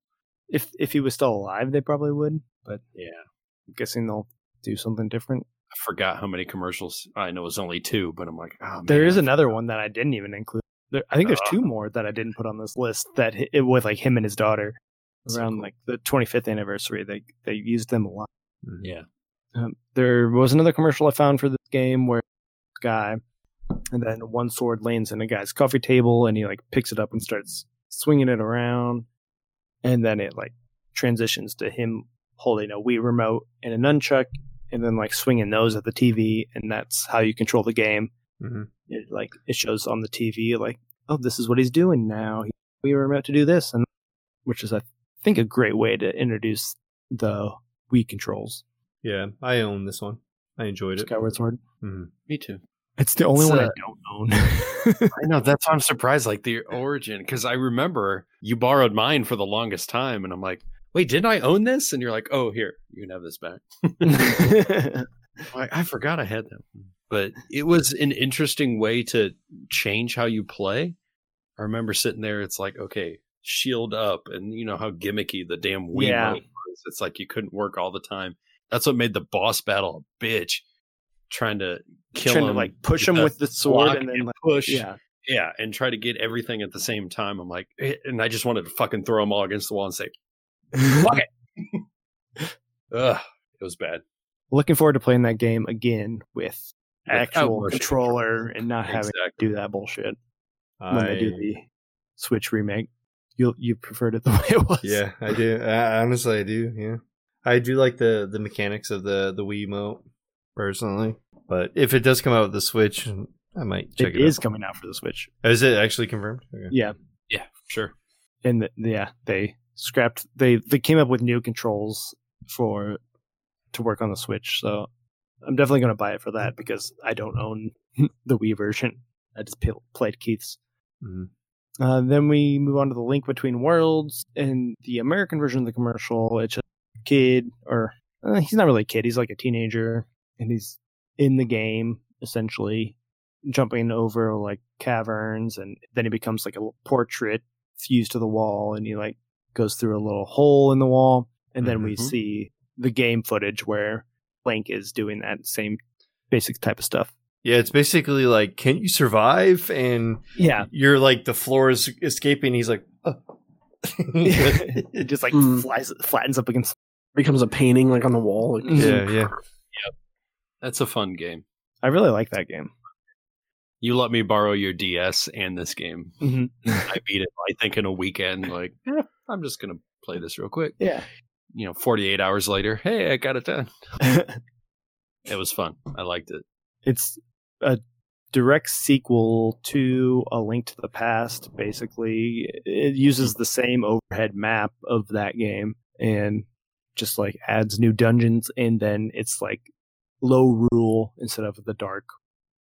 if if he was still alive, they probably would. But Yeah. I'm guessing they'll do something different. I forgot how many commercials. I know it was only two, but I'm like, oh, There man, is I another one that I didn't even include. There, I think there's Ah. two more that I didn't put on this list that it with like him and his daughter So around cool. like the 25th anniversary. They they used them a lot. Mhm. Yeah. Um, there was another commercial I found for this game where this guy, and then one sword lands in a guy's coffee table, and he like picks it up and starts swinging it around, and then it like transitions to him holding a Wii remote and a nunchuck, and then like swinging those at the TV, and that's how you control the game. Mhm. It like it shows on the TV like, oh, this is what he's doing now. We were meant to do this, and which is I think a great way to introduce the Wii controls. Yeah, I own this one. I enjoyed it. Skyward Sword. Mhm. Me too. It's the only It's, one I uh, don't own. I know that's why I'm surprised. Like the origin, because I remember you borrowed mine for the longest time, and I'm like, wait, didn't I own this? And you're like, oh, here, you can have this back. Like, I forgot I had that one. But it was an interesting way to change how you play. I remember sitting there, it's like, okay, shield up, and you know how gimmicky the damn Wii Yeah. was. It's like you couldn't work all the time. That's what made the boss battle a bitch. Trying to kill Trying him, to like push him with the sword and then like push, yeah. yeah, and try to get everything at the same time. I'm like, eh, and I just wanted to fucking throw them all against the wall and say, "Fuck it." Ugh, it was bad. Looking forward to playing that game again with actual controller and not having Exactly. to do that bullshit when they do the Switch remake. You you preferred it the way it was. Yeah, I do. I, honestly, I do. Yeah, I do like the the mechanics of the the Wii Mote personally. But if it does come out with the Switch, I might check it it, is out. coming out for the Switch. Is it actually confirmed? Okay. Yeah, Yeah, sure. and the, yeah, they scrapped. They they came up with new controls for to work on the Switch. So I'm definitely going to buy it for that because I don't own the Wii version. I just pl- played Keith's. Mhm. Uh, then we move on to the Link Between Worlds and the American version of the commercial. It's a kid, or uh, he's not really a kid. He's like a teenager, and he's in the game essentially, jumping over like caverns, and then he becomes like a portrait fused to the wall, and he like goes through a little hole in the wall, and then we Mhm. see the game footage where Link is doing that same basic type of stuff. Yeah, it's basically like, can you survive? And Yeah, you're like the floor is escaping. He's like, oh. it just like Hmm. flies flattens up against. Becomes a painting like on the wall. Like, yeah, yeah. That's a fun game. I really like that game. You let me borrow your DS and this game. hmm I beat it, I think, in a weekend. Like, eh, I'm just gonna play this real quick. Yeah. You know, 48 hours later, hey, I got it done. It was fun. I liked it. it's a direct sequel to A Link to the Past. Basically, it uses the same overhead map of that game and just like adds new dungeons, and then it's like Lorule instead of the dark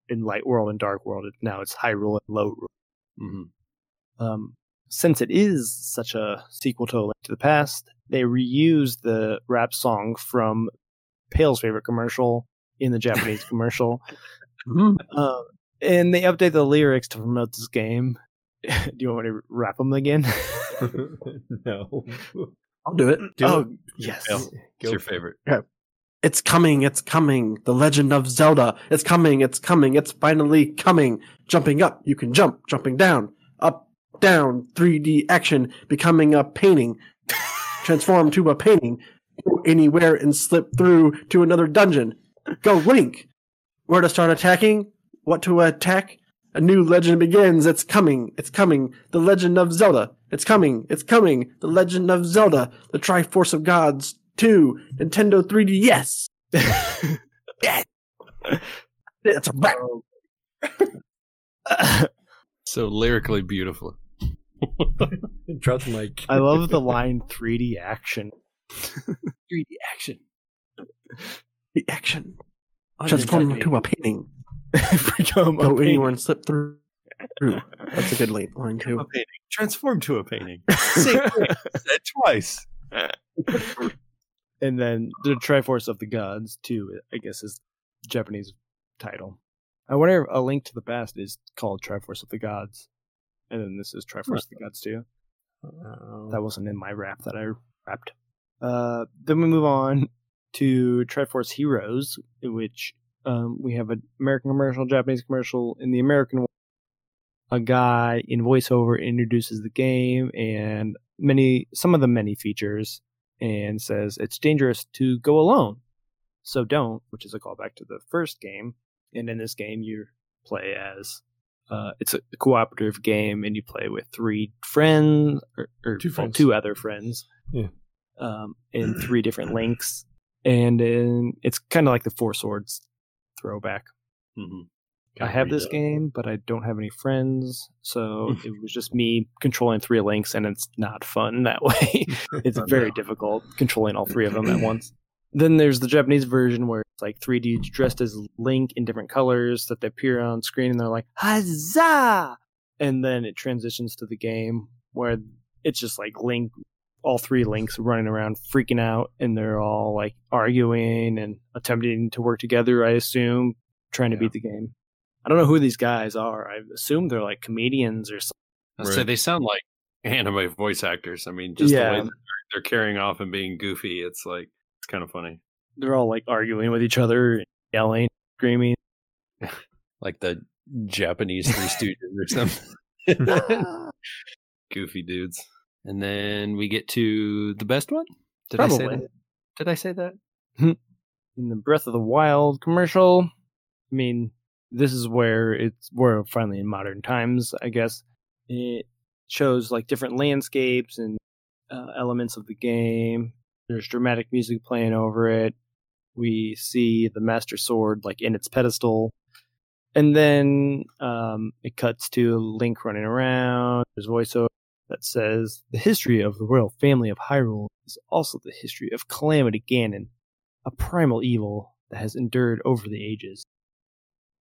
in light world and dark world. Now it's Hyrule and Lorule. hmm um, since it is such a sequel to A Link to the Past, they reused the rap song from Pale's favorite commercial in the Japanese commercial. Mhm. Um, and they update the lyrics to promote this game. Do you want me to rap them again? no. I'll do it. Do oh, it. yes. Yeah. Go What's your favorite. it. It's coming, it's coming. The Legend of Zelda. It's coming, it's coming, it's finally coming. Jumping up, you can jump. Jumping down, up, down. 3D action, becoming a painting. Transform to a painting. Go anywhere and slip through to another dungeon. Go Link. Where to start attacking? What to attack? A new legend begins. It's coming. It's coming. The Legend of Zelda. It's coming. It's coming. The Legend of Zelda. The Triforce of Gods 2. Nintendo 3D. Yes. yes. It's a wrap. Um, so lyrically beautiful. Drop the mic. I love the line 3D action. 3D action. The action. Transform into a painting. Become a Go painting. anywhere and slip through. through. That's a good line line A too. painting. Transform to a painting. Same thing. Said twice. And then the Triforce of the Gods too. I guess is Japanese title. I wonder if a Link to the Past is called Triforce of the Gods, and then this is Triforce of the Gods too. That wasn't in my rap that I rapped. Uh, then we move on to Triforce Heroes, in which um, we have an American commercial, Japanese commercial. In the American one, a guy in voiceover introduces the game and many, some of the many features, and says it's dangerous to go alone, so don't. Which is a callback to the first game. And in this game, you play as uh, it's a cooperative game, and you play with three friends or, or Two well, friends. two other friends. Yeah. Um, in three different links, and in, it's kind of like the Four Swords throwback. hmm I have this game, but I don't have any friends, so it was just me controlling three links, and it's not fun that way. it's very difficult controlling all three of them at once. Then there's the Japanese version where it's like three dudes dressed as Link in different colors that they appear on screen, and they're like "Huzzah!" And then it transitions to the game where it's just like Link, all three Links running around freaking out, and they're all like arguing and attempting to work together. I assume trying to Yeah. beat the game. I don't know who these guys are. I assume they're like comedians or something. I say they sound like anime voice actors. I mean, just the way they're, they're carrying off and being goofy, it's like it's kind of funny. They're all like arguing with each other, yelling, screaming. Like the Japanese Three Stooges or something. goofy dudes. And then we get to the best one. Did I say that? Did I say that? in the Breath of the Wild commercial. I mean, this is where it's we're finally in modern times, I guess. It shows like different landscapes and uh, elements of the game. There's dramatic music playing over it. We see the Master Sword like in its pedestal, and then um, it cuts to Link running around. There's voiceover that says the history of the royal family of Hyrule is also the history of Calamity Ganon, a primal evil that has endured over the ages.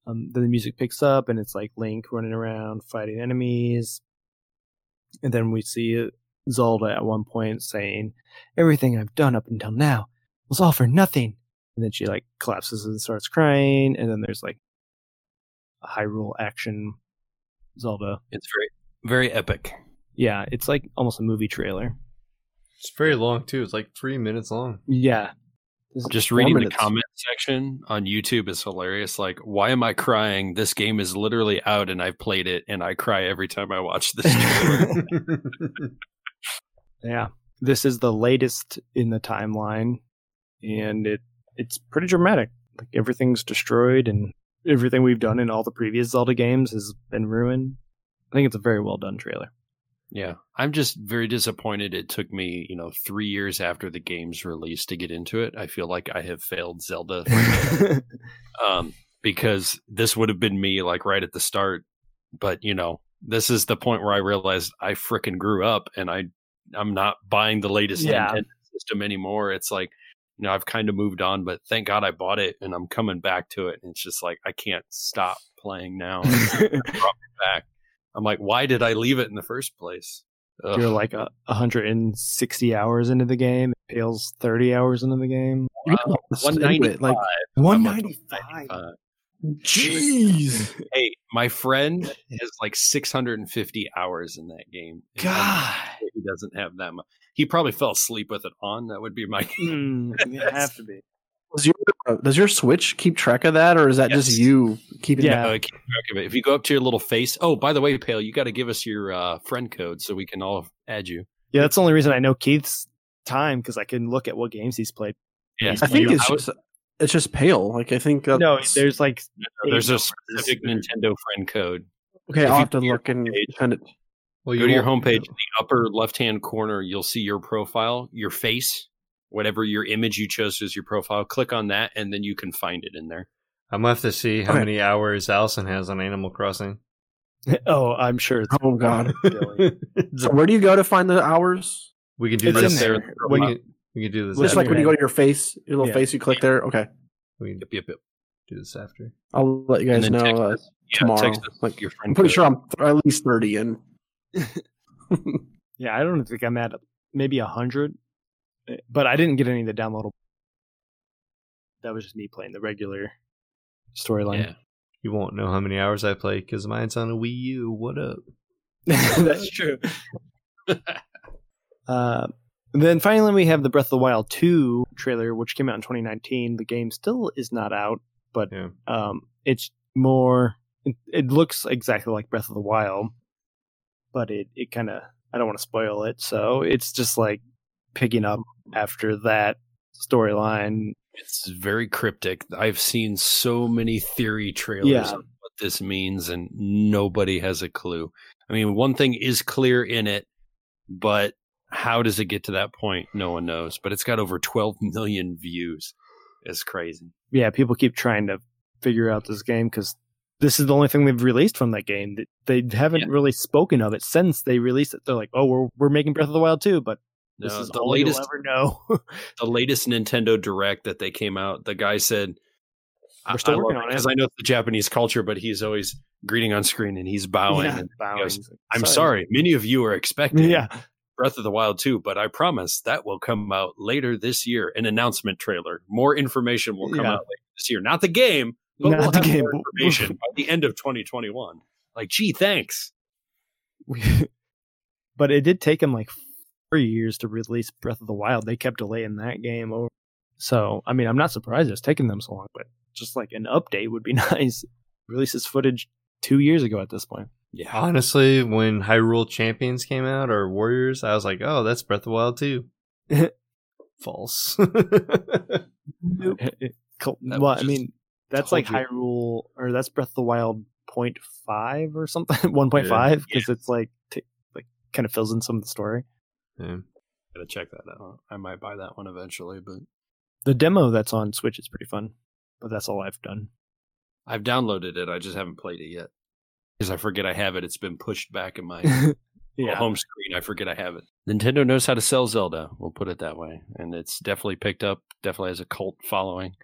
Um, then the music picks up and it's like Link running around fighting enemies. And then we see Zelda at one point saying, Everything I've done up until now was all for nothing. And then she like collapses and starts crying. And then there's like a Hyrule action Zelda. It's very very epic. Yeah, it's like almost a movie trailer. It's very long too. It's like three minutes long. Yeah. This Just reading minutes. the comment section on YouTube is hilarious. Like, why am I crying? This game is literally out and I've played it and I cry every time I watch this. Yeah. This is the latest in the timeline and it it's pretty dramatic. Like everything's destroyed and everything we've done in all the previous Zelda games has been ruined. I think it's a very well done trailer. Yeah. I'm just very disappointed it took me, you know, three years after the game's release to get into it. I feel like I have failed Zelda. um, because this would have been me like right at the start. But you know, this is the point where I realized I frickin' grew up and I I'm not buying the latest Yeah. Nintendo system anymore. It's like, you know, I've kind of moved on, but thank God I bought it and I'm coming back to it. And it's just like I can't stop playing now. back. I'm like, why did I leave it in the first place? Ugh. You're like a 160 hours into the game. It Pale's 30 hours into the game. You Wow. know, stay with it, like 195. Uh, Jeez. hey, my friend has like 650 hours in that game. God. he doesn't have that much. He probably fell asleep with it on. That would be my. Mm, you have to be. Does your uh, does your Switch keep track of that, or is that Yes. just you keeping? That? Yeah. Uh, keep track of it. If you go up to your little face, oh, by the way, Pale, you got to give us your uh, friend code so we can all add you. Yeah, that's the only reason I know Keith's time because I can look at what games he's played. Yeah, I think it's I just it's just pale. Like I think No, there's like there's a specific Nintendo friend code. okay. if I'll have to go to your look and page- send it. well, go to your won't- homepage, in the upper left hand corner, you'll see your profile, your face, whatever your image you chose as your profile. Click on that, and then you can find it in there. I'm gonna have to see how Okay. many hours Allison has on Animal Crossing. oh, I'm sure it's Oh God. So where do you go to find the hours? we can do It's this. in there. We can, we can do this. Just Yeah. like when you go to your face, your little Yeah. face, you click there. Okay, we can Yep, yep, yep. do this after. I'll let you guys know text uh. Yeah, tomorrow. text Like, your friend I'm pretty sure I'm th- at least thirty in. Yeah, I don't think I'm at maybe a hundred, but I didn't get any of the downloadable. That was just me playing the regular storyline. Yeah. You won't know how many hours I play because mine's on a Wii U. What up? That's true. uh, then finally, we have the Breath of the Wild 2 trailer, which came out in 2019. The game still is not out, but Yeah. um, it's more. It, it looks exactly like Breath of the Wild, but it, it kind of. I don't want to spoil it, so it's just like picking up after that storyline. It's very cryptic. I've seen so many theory trailers Yeah. on what this means, and nobody has a clue. I mean, one thing is clear in it, but how does it get to that point? No one knows. But it's got over 12 million views. It's crazy. yeah, people keep trying to figure out this game because this is the only thing they've released from that game. They haven't Yeah. really spoken of it since they released it. They're like, oh, we're we're making Breath of the Wild 2, but this is the all latest you'll ever know. the latest Nintendo Direct that they came out, the guy said, We're still working on it." because I know it's the Japanese culture, but he's always greeting on screen and he's bowing. Yeah, and bowing. goes, I'm sorry, many of you are expecting Yeah, Breath of the Wild 2, but I promise that will come out later this year. An announcement trailer. More information will come Yeah. out later this year. Not the game, but Not we'll the game, information by the end of 2021. Like, gee, thanks. but it did take him like years to release Breath of the Wild. They kept delaying that game over. So I mean, I'm not surprised it's taken them so long, but just like an update would be nice. Releases footage two years ago at this point. Yeah. Honestly, when Hyrule Champions came out or Warriors, I was like, oh, that's Breath of the Wild 2. False. That well, I mean, that's like you. Hyrule, or that's Breath of the Wild 0.5 or something, 1.5, because it's like t- like kind of fills in some of the story. Yeah. Gotta check that out. I might buy that one eventually, but The demo that's on Switch is pretty fun, but that's all I've done. I've downloaded it. I just haven't played it yet because I forget I have it. It's been pushed back in my yeah, home screen. I forget I have it. Nintendo knows how to sell Zelda. We'll put it that way, and it's definitely picked up. Definitely has a cult following.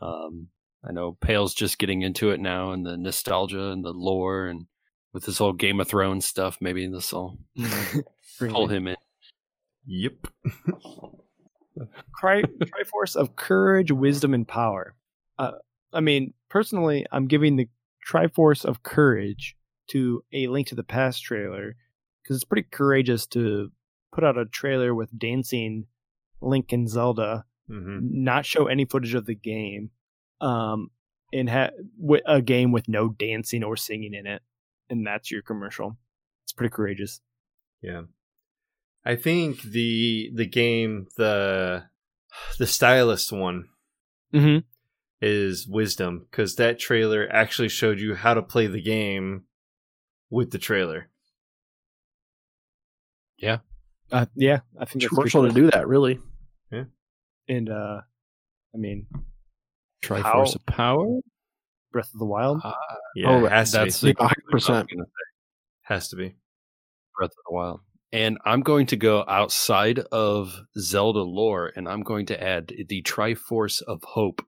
Um, I know Pale's just getting into it now, and the nostalgia and the lore, and with this whole Game of Thrones stuff. Maybe this will Bring pull him in. Yep. Tri- Triforce of Courage, Wisdom, and Power. Uh, I mean, personally, I'm giving the Triforce of Courage to a Link to the Past trailer because it's pretty courageous to put out a trailer with dancing Link and Zelda, hmm not show any footage of the game, um, and ha- wi- a game with no dancing or singing in it, and that's your commercial. It's pretty courageous. Yeah. I think the the game the the stylus one Mm-hmm. is wisdom because that trailer actually showed you how to play the game with the trailer. Uh, yeah, I think that's a good commercial to do that, really. Yeah, and uh, I mean, Triforce How- of Power. Breath of the Wild. Ah, Yeah, Oh, it has that's be. 100%. Has to be. Breath of the Wild. And I'm going to go outside of Zelda lore, and I'm going to add the Triforce of Hope.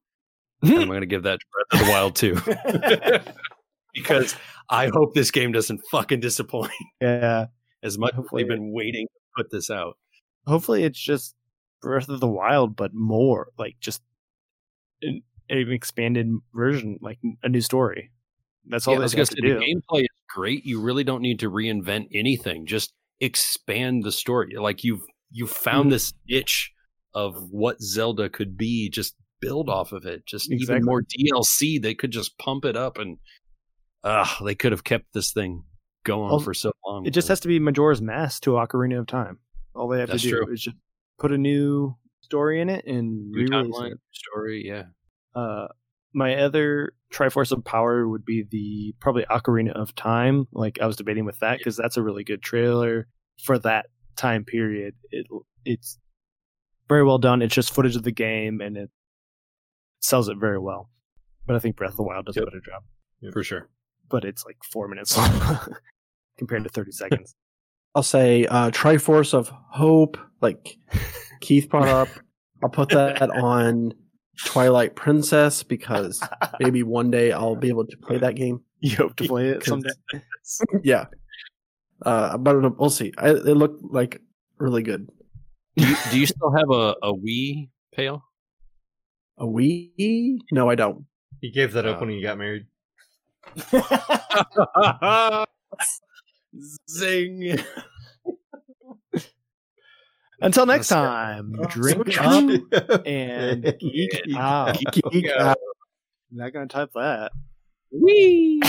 And I'm going to give that to Breath of the Wild 2, because I hope this game doesn't fucking disappoint. Yeah. As much as they've been waiting to put this out. Hopefully, it's just Breath of the Wild, but more like just an, an expanded version, like a new story. That's all Yeah, I was going to do. the gameplay is great. You really don't need to reinvent anything. Just expand the story. Like you've you found Mhm. this niche of what Zelda could be. Just build off of it. Just Exactly. even more DLC. They could just pump it up, and uh, they could have kept this thing going Also, for so long. It just has to be Majora's Mask to Ocarina of Time. All they have That's to do true. is just put a new story in it and new timeline it. story. Yeah, Uh, my other Triforce of Power would be the probably Ocarina of Time. Like I was debating with that because that's a really good trailer for that time period. It it's very well done. It's just footage of the game and it sells it very well. But I think Breath of the Wild does a better job. for sure. But it's like four minutes long compared to thirty seconds. I'll say uh, Triforce of Hope, like Keith brought up. I'll put that on Twilight Princess because maybe one day I'll be able to play that game. You hope to play it someday. yeah. Uh, but we'll see. I, it looked like really good. Do you, do you still have a, a Wii Pale? A Wii? No, I don't. He gave that up Oh. when he got married. Zing. Until next That's- time, drink so up and geek out. Geek out. Not gonna type that. Wee.